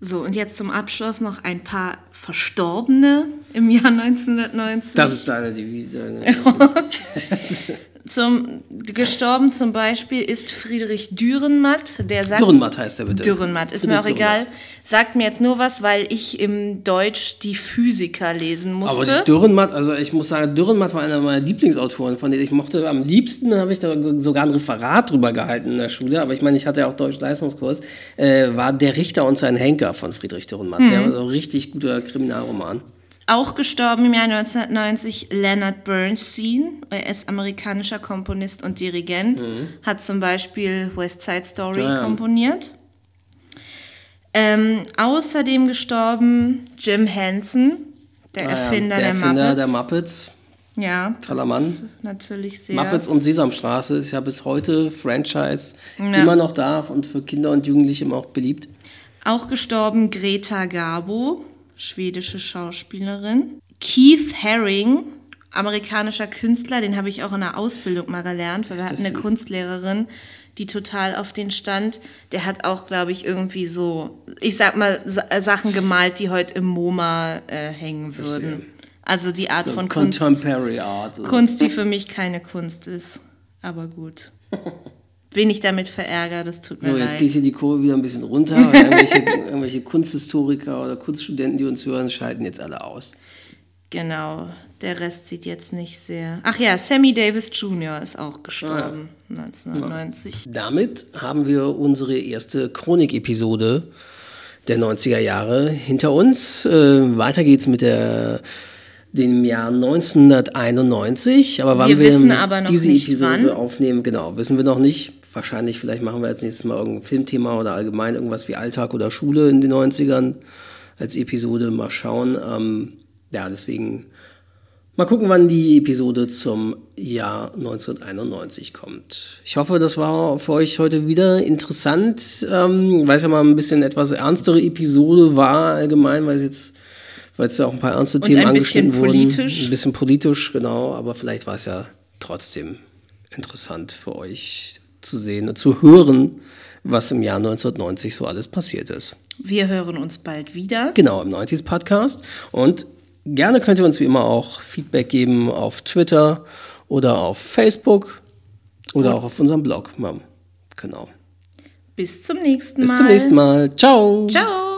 So und jetzt zum Abschluss noch ein paar Verstorbene im Jahr 1990. Das ist deine Devise. Deine Zum, gestorben zum Beispiel ist Friedrich Dürrenmatt. Der sagt, Dürrenmatt heißt er bitte. Dürrenmatt, ist Friedrich mir auch egal. Dürrenmatt. Sagt mir jetzt nur was, weil ich im Deutsch die Physiker lesen musste. Aber Dürrenmatt, also ich muss sagen, Dürrenmatt war einer meiner Lieblingsautoren, von denen ich mochte. Am liebsten habe ich da sogar ein Referat drüber gehalten in der Schule, aber ich meine, ich hatte ja auch Deutsch-Leistungskurs, äh, war Der Richter und sein Henker von Friedrich Dürrenmatt. Mhm. Der war so ein richtig guter Kriminalroman. Auch gestorben im Jahr 1990 Leonard Bernstein, er ist amerikanischer Komponist und Dirigent, hat zum Beispiel West Side Story Mhm. Ja, komponiert. Ähm, außerdem gestorben Jim Henson, der Ah ja, Erfinder, der der, Erfinder Muppets. der Muppets. Ja, das Toller Mann. ist natürlich sehr. Muppets und Sesamstraße ist ja bis heute Franchise Ja. immer noch da und für Kinder und Jugendliche immer auch beliebt. Auch gestorben Greta Garbo, schwedische Schauspielerin. Keith Haring, amerikanischer Künstler, den habe ich auch in der Ausbildung mal gelernt, weil wir hatten eine Kunstlehrerin, die total auf den stand. Der hat auch, glaube ich, irgendwie so, ich sag mal, äh, Sachen gemalt, die heute im MoMA äh, hängen würden. Also die Art So von Kunst. Contemporary Art. So. Kunst, die für mich keine Kunst ist. Aber gut. Wen ich damit verärgere, das tut mir So, leid. jetzt geht hier die Kurve wieder ein bisschen runter. irgendwelche, irgendwelche Kunsthistoriker oder Kunststudenten, die uns hören, schalten jetzt alle aus. Genau, der Rest sieht jetzt nicht sehr. Ach ja, Sammy Davis Jr. ist auch gestorben 1990. Damit haben wir unsere erste Chronik-Episode der 90er Jahre hinter uns. Äh, weiter geht's mit der, dem Jahr 1991. Aber wann Wir wir, diese Episode wann. aufnehmen, genau, wissen wir noch nicht. Wahrscheinlich, vielleicht machen wir als nächstes Mal irgendein Filmthema oder allgemein irgendwas wie Alltag oder Schule in den 90ern als Episode. Mal schauen. Ähm, ja, deswegen mal gucken, wann die Episode zum Jahr 1991 kommt. Ich hoffe, das war für euch heute wieder interessant, ähm, weil es ja mal ein bisschen etwas ernstere Episode war allgemein, weil es jetzt weil es ja auch ein paar ernste Themen ein bisschen angeschnitten wurden. politisch. Ein bisschen politisch, genau, aber vielleicht war es ja trotzdem interessant für euch zu sehen und zu hören, was im Jahr 1990 so alles passiert ist. Wir hören uns bald wieder. Genau, im 90s Podcast. Und gerne könnt ihr uns wie immer auch Feedback geben auf Twitter oder auf Facebook oder auch auf unserem Blog. Genau. Bis zum nächsten Bis Mal. zum nächsten Mal. Ciao. Ciao.